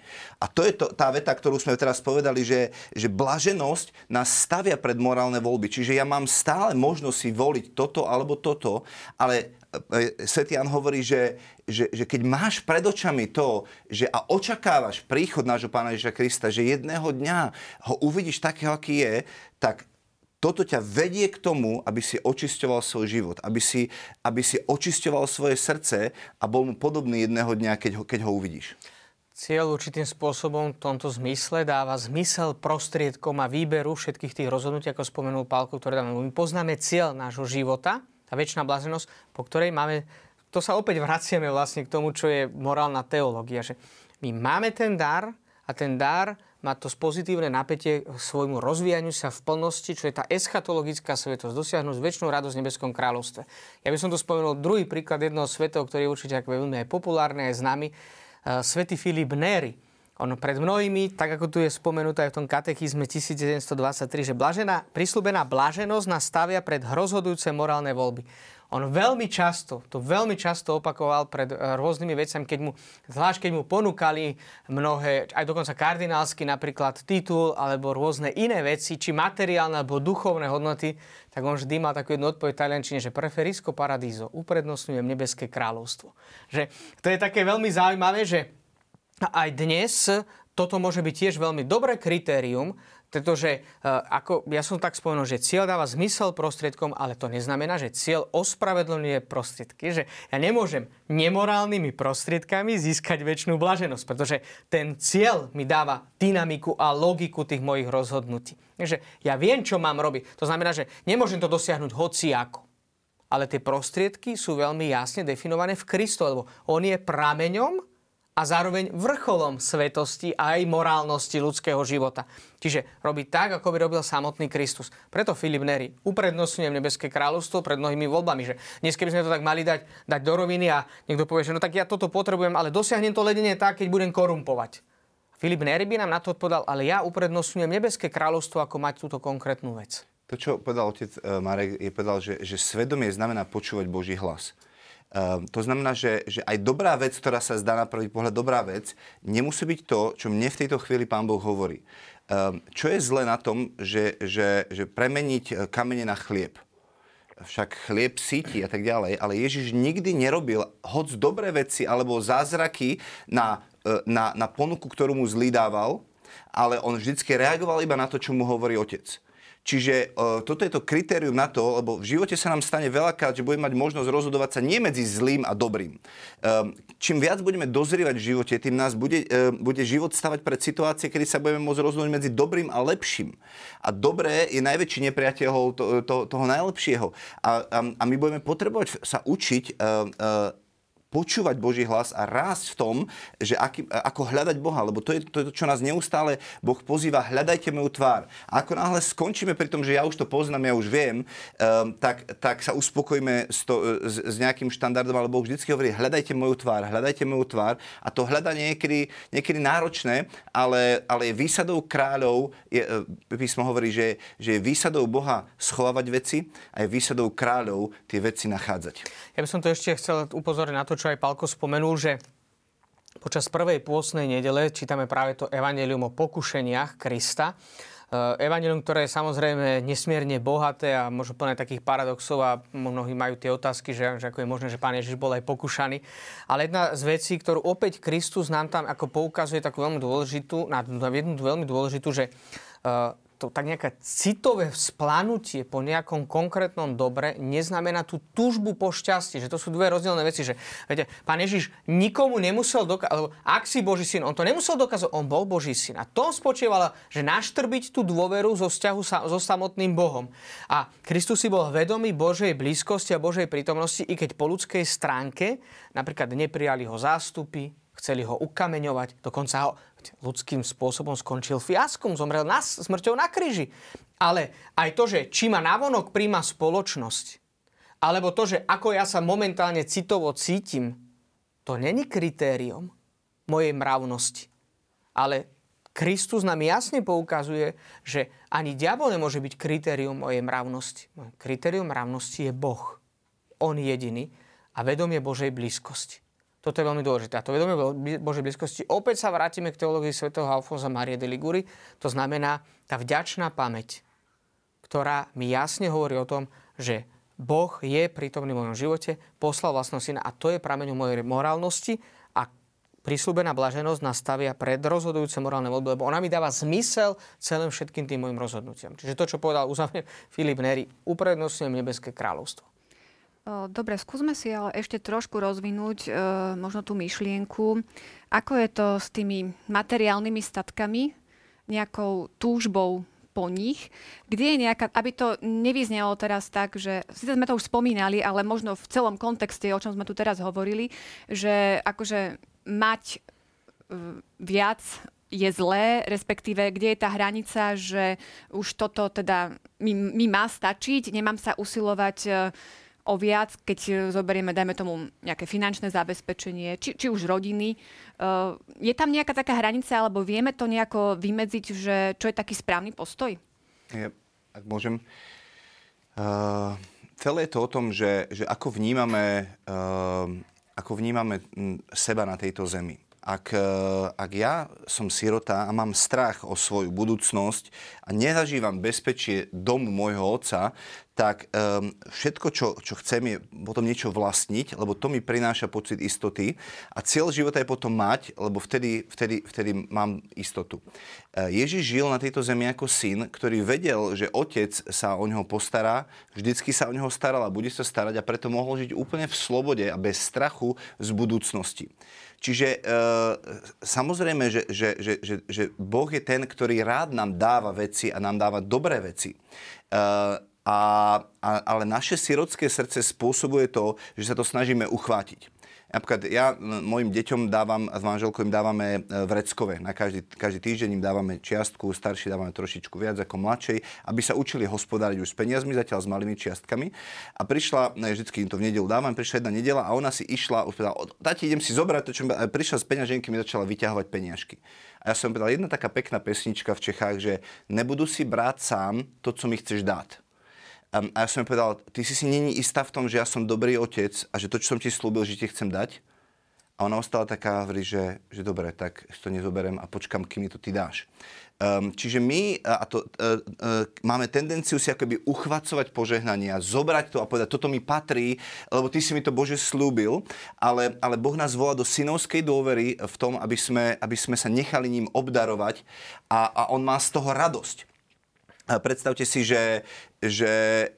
A to je to, tá veta, ktorú sme teraz povedali, že, že blaženosť nás stavia pred morálne voľby. Čiže ja mám stále možnosť si voliť toto alebo toto, ale e, e, Svetý Jan hovorí, že, že, že keď máš pred očami to, že a očakávaš príchod nášho Pána Ježiša Krista, že jedného dňa ho uvidíš takého, aký je, tak toto ťa vedie k tomu, aby si očisťoval svoj život, aby si, aby si očisťoval svoje srdce a bol mu podobný jedného dňa, keď ho, keď ho uvidíš. Cieľ určitým spôsobom v tomto zmysle dáva zmysel prostriedkom a výberu všetkých tých rozhodnutí, ako spomenul Pálko, ktoré dáme. My poznáme cieľ nášho života, tá väčšiná blázenosť, po ktorej máme, to sa opäť vraciame vlastne k tomu, čo je morálna teológia, že my máme ten dar a ten dar má to pozitívne napätie k svojmu rozvíjaniu sa v plnosti, čo je tá eschatologická svetosť, dosiahnuť väčšinu radosť v nebeskom kráľovstve. Ja by som tu spomenul druhý príklad jedného svetov, ktorý je určite veľmi aj populárny, aj známy, uh, svätý Filip Néry. On pred mnohými, tak ako tu je spomenuté aj v tom katechizme 1923, že blažená, prislúbená blaženosť nás stavia pred rozhodujúce morálne voľby. On veľmi často, to veľmi často opakoval pred eh, rôznymi vecami, keď mu, zvlášť keď mu ponúkali mnohé, aj dokonca kardinálsky napríklad titul, alebo rôzne iné veci, či materiálne alebo duchovné hodnoty, tak on vždy mal takú jednu odpoveď taliančine, že preferisco paradiso, uprednostňujem nebeské kráľovstvo. Že to je také veľmi zaujímavé, že aj dnes toto môže byť tiež veľmi dobré kritérium, pretože, e, ako ja som tak spomenul, že cieľ dáva zmysel prostriedkom, ale to neznamená, že cieľ ospravedlňuje prostriedky. Že ja nemôžem nemorálnymi prostriedkami získať väčšinu blaženosť, pretože ten cieľ mi dáva dynamiku a logiku tých mojich rozhodnutí. Takže ja viem, čo mám robiť. To znamená, že nemôžem to dosiahnuť hoci ako. Ale tie prostriedky sú veľmi jasne definované v Kristu, lebo on je prameňom a zároveň vrcholom svetosti a aj morálnosti ľudského života. Čiže robiť tak, ako by robil samotný Kristus. Preto Filip Neri uprednostňujem nebeské kráľovstvo pred mnohými voľbami. Že dnes, keby sme to tak mali dať, dať do roviny a niekto povie, že no tak ja toto potrebujem, ale dosiahnem to ledenie tak, keď budem korumpovať. Filip Neri by nám na to odpovedal, ale ja uprednostňujem nebeské kráľovstvo, ako mať túto konkrétnu vec. To, čo povedal otec eh, Marek, je povedal, že, že svedomie znamená počúvať Boží hlas. Um, to znamená, že, že aj dobrá vec, ktorá sa zdá na prvý pohľad dobrá vec, nemusí byť to, čo mne v tejto chvíli Pán Boh hovorí. Um, čo je zle na tom, že, že, že premeniť eh, kamene na chlieb? Však chlieb síti a tak ďalej, ale Ježiš nikdy nerobil hoc dobré veci alebo zázraky na, eh, na, na ponuku, ktorú mu zlý ale on vždycky reagoval iba na to, čo mu hovorí otec. Čiže uh, toto je to kritérium na to, lebo v živote sa nám stane veľakrát, že budeme mať možnosť rozhodovať sa nie medzi zlým a dobrým. Um, čím viac budeme dozrievať v živote, tým nás bude, uh, bude život stavať pred situácie, kedy sa budeme môcť rozhodnúť medzi dobrým a lepším. A dobré je najväčší nepriateľ to, to, toho najlepšieho. A, a, a my budeme potrebovať sa učiť uh, uh, počúvať Boží hlas a rásť v tom, že aký, ako hľadať Boha, lebo to je, to čo nás neustále Boh pozýva, hľadajte moju tvár. A ako náhle skončíme pri tom, že ja už to poznám, ja už viem, um, tak, tak sa uspokojíme s, to, s, s nejakým štandardom, ale Boh vždycky hovorí, hľadajte moju tvár, hľadajte moju tvár. A to hľadanie je niekedy, niekedy náročné, ale, ale je výsadou kráľov, je, e, písmo hovorí, že, že je výsadou Boha schovávať veci a je výsadou kráľov tie veci nachádzať. Ja by som to ešte chcel upozorniť na to, čo aj Palko spomenul, že počas prvej pôstnej nedele čítame práve to evanelium o pokušeniach Krista. E, evanelium, ktoré je samozrejme nesmierne bohaté a možno plné takých paradoxov a mnohí majú tie otázky, že, že ako je možné, že Pán Ježiš bol aj pokúšaný. Ale jedna z vecí, ktorú opäť Kristus nám tam ako poukazuje takú veľmi dôležitú, na jednu veľmi dôležitú, že to tak nejaké citové vzplanutie po nejakom konkrétnom dobre neznamená tú túžbu po šťastí. Že to sú dve rozdielne veci. Že, viete, pán Ježiš nikomu nemusel dokázať, ak si Boží syn, on to nemusel dokázať, on bol Boží syn. A to spočievalo, že naštrbiť tú dôveru zo vzťahu sa, so samotným Bohom. A Kristus si bol vedomý Božej blízkosti a Božej prítomnosti, i keď po ľudskej stránke napríklad neprijali ho zástupy, chceli ho ukameňovať, dokonca ho ľudským spôsobom skončil fiaskom, zomrel na, smrťou na kríži. Ale aj to, že či ma navonok príjma spoločnosť, alebo to, že ako ja sa momentálne citovo cítim, to není kritérium mojej mravnosti. Ale Kristus nám jasne poukazuje, že ani diabol nemôže byť kritérium mojej mravnosti. Kritérium mravnosti je Boh. On jediný a vedomie Božej blízkosti. Toto je veľmi dôležité. A to vedomie Božej blízkosti. Opäť sa vrátime k teológii svätého Alfonza Marie de Liguri. To znamená tá vďačná pamäť, ktorá mi jasne hovorí o tom, že Boh je prítomný v mojom živote, poslal vlastného syna a to je prameňom mojej morálnosti a prislúbená blaženosť nastavia pred rozhodujúce morálne voľby, lebo ona mi dáva zmysel celým všetkým tým mojim rozhodnutiam. Čiže to, čo povedal uzavne Filip Neri, uprednostňujem nebeské kráľovstvo. Dobre, skúsme si ale ešte trošku rozvinúť e, možno tú myšlienku. Ako je to s tými materiálnymi statkami, nejakou túžbou po nich, kde je nejaká, aby to nevyznelo teraz tak, že, síce sme to už spomínali, ale možno v celom kontexte, o čom sme tu teraz hovorili, že akože mať e, viac je zlé, respektíve kde je tá hranica, že už toto teda mi, mi má stačiť, nemám sa usilovať uh, o viac, keď e, zoberieme, dajme tomu, nejaké finančné zabezpečenie, či, či už rodiny. Uh, je tam nejaká taká hranica, alebo vieme to nejako vymedziť, že čo je taký správny postoj? Ja, ak môžem. Uh, celé je to o tom, že, že ako vnímame, uh, ako vnímame seba na tejto zemi. Ak, ak ja som sirota a mám strach o svoju budúcnosť a nezažívam bezpečie domu môjho otca, tak um, všetko, čo, čo chcem, je potom niečo vlastniť, lebo to mi prináša pocit istoty a cieľ života je potom mať, lebo vtedy, vtedy, vtedy mám istotu. Uh, Ježiš žil na tejto zemi ako syn, ktorý vedel, že otec sa o neho postará, vždycky sa o neho staral a bude sa starať a preto mohol žiť úplne v slobode a bez strachu z budúcnosti. Čiže e, samozrejme, že, že, že, že, že Boh je ten, ktorý rád nám dáva veci a nám dáva dobré veci. E, a, a, ale naše sirotské srdce spôsobuje to, že sa to snažíme uchvátiť. Napríklad ja mojim deťom dávam, a s manželkou im dávame e, vreckové. Na každý, každý týždeň im dávame čiastku, starší dávame trošičku viac ako mladšej, aby sa učili hospodáriť už s peniazmi, zatiaľ s malými čiastkami. A prišla, ne, vždycky im to v nedelu dávam, prišla jedna nedela a ona si išla, už tati, idem si zobrať to, čo mi... prišla z peňaženky, mi začala vyťahovať peniažky. A ja som povedal, jedna taká pekná pesnička v Čechách, že nebudú si brať sám to, co mi chceš a ja som povedal, ty si si není istá v tom, že ja som dobrý otec a že to, čo som ti slúbil, že ti chcem dať. A ona ostala taká, hovorí, že, že dobre, tak to nezoberiem a počkam, kým mi to ty dáš. Um, čiže my a to, uh, uh, máme tendenciu si akoby uchvacovať požehnania, zobrať to a povedať, toto mi patrí, lebo ty si mi to Bože slúbil, ale, ale Boh nás volá do synovskej dôvery v tom, aby sme, aby sme sa nechali ním obdarovať a, a on má z toho radosť. Predstavte si, že, že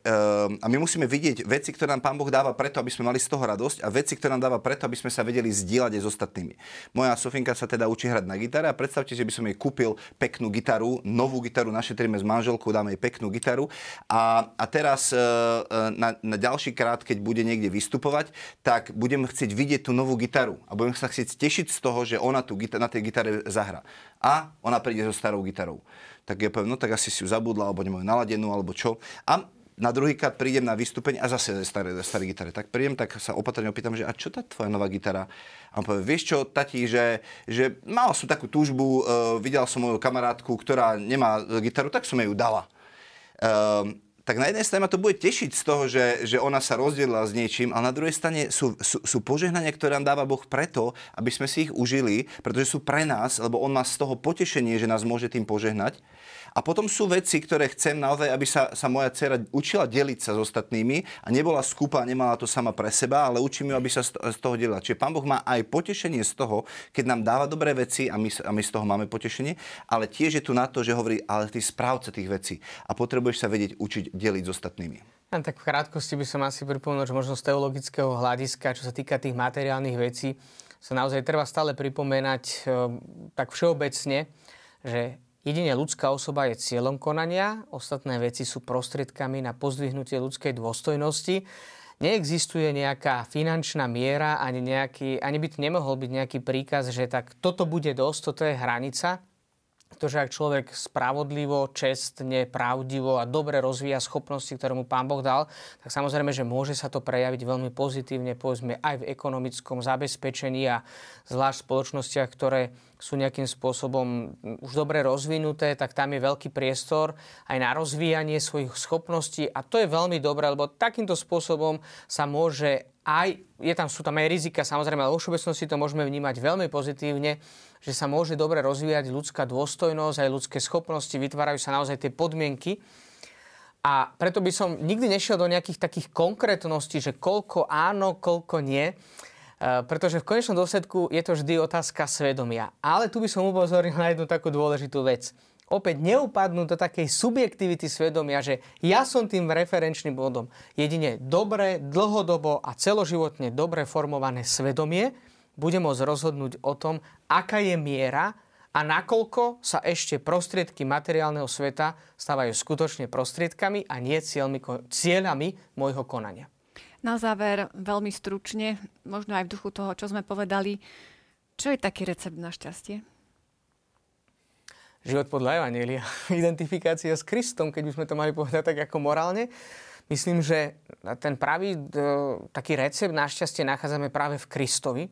um, a my musíme vidieť veci, ktoré nám Pán Boh dáva preto, aby sme mali z toho radosť a veci, ktoré nám dáva preto, aby sme sa vedeli zdieľať aj s ostatnými. Moja Sofinka sa teda učí hrať na gitare a predstavte, že by som jej kúpil peknú gitaru, novú gitaru, našetríme s manželkou, dáme jej peknú gitaru a, a teraz uh, na, na ďalší krát, keď bude niekde vystupovať, tak budem chcieť vidieť tú novú gitaru a budem sa chcieť tešiť z toho, že ona tu na tej gitare zahra. A ona príde so starou gitarou tak ja poviem, no tak asi si ju zabudla, alebo nemajú naladenú, alebo čo. A na druhý krát prídem na vystúpenie a zase staré, staré gitare. Tak prídem, tak sa opatrne opýtam, že a čo tá tvoja nová gitara? A on povie, vieš čo, tati, že, že mal som takú túžbu, uh, videl som moju kamarátku, ktorá nemá gitaru, tak som jej ju dala. Uh, tak na jednej strane ma to bude tešiť z toho, že, že ona sa rozdielila s niečím, ale na druhej strane sú, sú, sú požehnania, ktoré nám dáva Boh preto, aby sme si ich užili, pretože sú pre nás, lebo On má z toho potešenie, že nás môže tým požehnať. A potom sú veci, ktoré chcem naozaj, aby sa, sa moja dcera učila deliť sa s ostatnými a nebola skúpa, nemala to sama pre seba, ale učím ju, aby sa z toho delila. Čiže Pán Boh má aj potešenie z toho, keď nám dáva dobré veci a my, a my z toho máme potešenie, ale tiež je tu na to, že hovorí, ale ty správca tých vecí a potrebuješ sa vedieť učiť deliť s ostatnými. Ja, tak v krátkosti by som asi pripomenul, že možno z teologického hľadiska, čo sa týka tých materiálnych vecí, sa naozaj treba stále pripomenať e, tak všeobecne, že Jedine ľudská osoba je cieľom konania, ostatné veci sú prostriedkami na pozdvihnutie ľudskej dôstojnosti. Neexistuje nejaká finančná miera, ani, nejaký, ani by to nemohol byť nejaký príkaz, že tak toto bude dosť, toto je hranica. Pretože ak človek spravodlivo, čestne, pravdivo a dobre rozvíja schopnosti, ktoré mu Pán Boh dal, tak samozrejme, že môže sa to prejaviť veľmi pozitívne, povedzme, aj v ekonomickom zabezpečení a zvlášť v spoločnostiach, ktoré sú nejakým spôsobom už dobre rozvinuté, tak tam je veľký priestor aj na rozvíjanie svojich schopností a to je veľmi dobré, lebo takýmto spôsobom sa môže aj, je tam, sú tam aj rizika, samozrejme, ale vo všeobecnosti to môžeme vnímať veľmi pozitívne, že sa môže dobre rozvíjať ľudská dôstojnosť, aj ľudské schopnosti, vytvárajú sa naozaj tie podmienky. A preto by som nikdy nešiel do nejakých takých konkrétností, že koľko áno, koľko nie, pretože v konečnom dôsledku je to vždy otázka svedomia. Ale tu by som upozornil na jednu takú dôležitú vec opäť neupadnú do takej subjektivity svedomia, že ja som tým referenčným bodom. Jedine dobre, dlhodobo a celoživotne dobre formované svedomie bude môcť rozhodnúť o tom, aká je miera a nakoľko sa ešte prostriedky materiálneho sveta stávajú skutočne prostriedkami a nie cieľmi, cieľami môjho konania. Na záver, veľmi stručne, možno aj v duchu toho, čo sme povedali, čo je taký recept na šťastie? život podľa Evanielia, [LAUGHS] identifikácia s Kristom, keď by sme to mali povedať tak ako morálne. Myslím, že ten pravý taký recept našťastie nachádzame práve v Kristovi,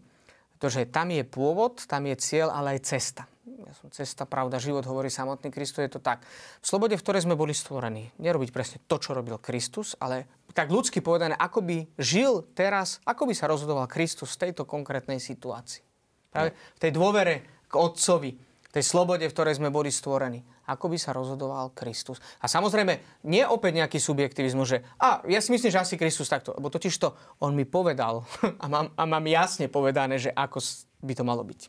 pretože tam je pôvod, tam je cieľ, ale aj cesta. Ja som cesta, pravda, život, hovorí samotný Kristus, je to tak. V slobode, v ktorej sme boli stvorení, nerobiť presne to, čo robil Kristus, ale tak ľudsky povedané, ako by žil teraz, ako by sa rozhodoval Kristus v tejto konkrétnej situácii. Práve v tej dôvere k Otcovi, tej slobode, v ktorej sme boli stvorení. Ako by sa rozhodoval Kristus. A samozrejme, nie opäť nejaký subjektivizmus, že a ja si myslím, že asi Kristus takto, lebo totiž to on mi povedal [LAUGHS] a mám, a mám jasne povedané, že ako by to malo byť.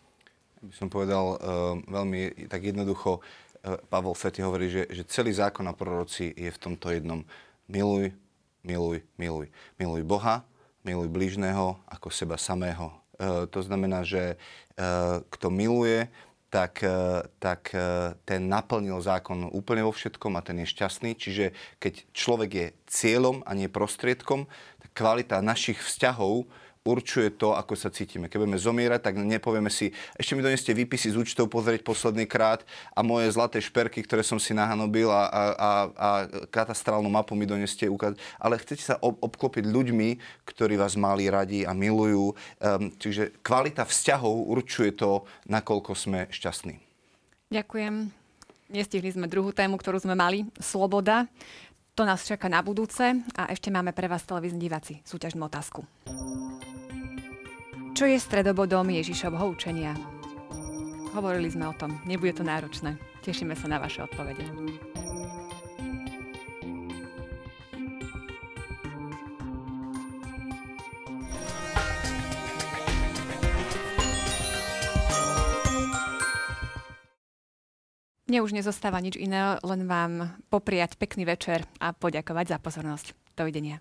By som povedal uh, veľmi tak jednoducho, uh, Pavol Fety hovorí, že, že celý zákon a proroci je v tomto jednom. Miluj, miluj, miluj. Miluj Boha, miluj blížneho ako seba samého. Uh, to znamená, že uh, kto miluje, tak, e, tak e, ten naplnil zákon úplne vo všetkom a ten je šťastný. Čiže keď človek je cieľom a nie prostriedkom, tak kvalita našich vzťahov určuje to, ako sa cítime. Keď budeme zomierať, tak nepovieme si, ešte mi doneste výpisy z účtov pozrieť posledný krát a moje zlaté šperky, ktoré som si nahanobil a, a, a, a katastrálnu mapu mi doneste ukázať. Ale chcete sa ob, obklopiť ľuďmi, ktorí vás mali radi a milujú. Um, čiže kvalita vzťahov určuje to, nakoľko sme šťastní. Ďakujem. Nestihli sme druhú tému, ktorú sme mali. Sloboda. To nás čaká na budúce a ešte máme pre vás televízni diváci súťažnú otázku. Čo je stredobodom Ježišovho učenia? Hovorili sme o tom, nebude to náročné. Tešíme sa na vaše odpovede. Mne už nezostáva nič iné, len vám popriať pekný večer a poďakovať za pozornosť. Dovidenia.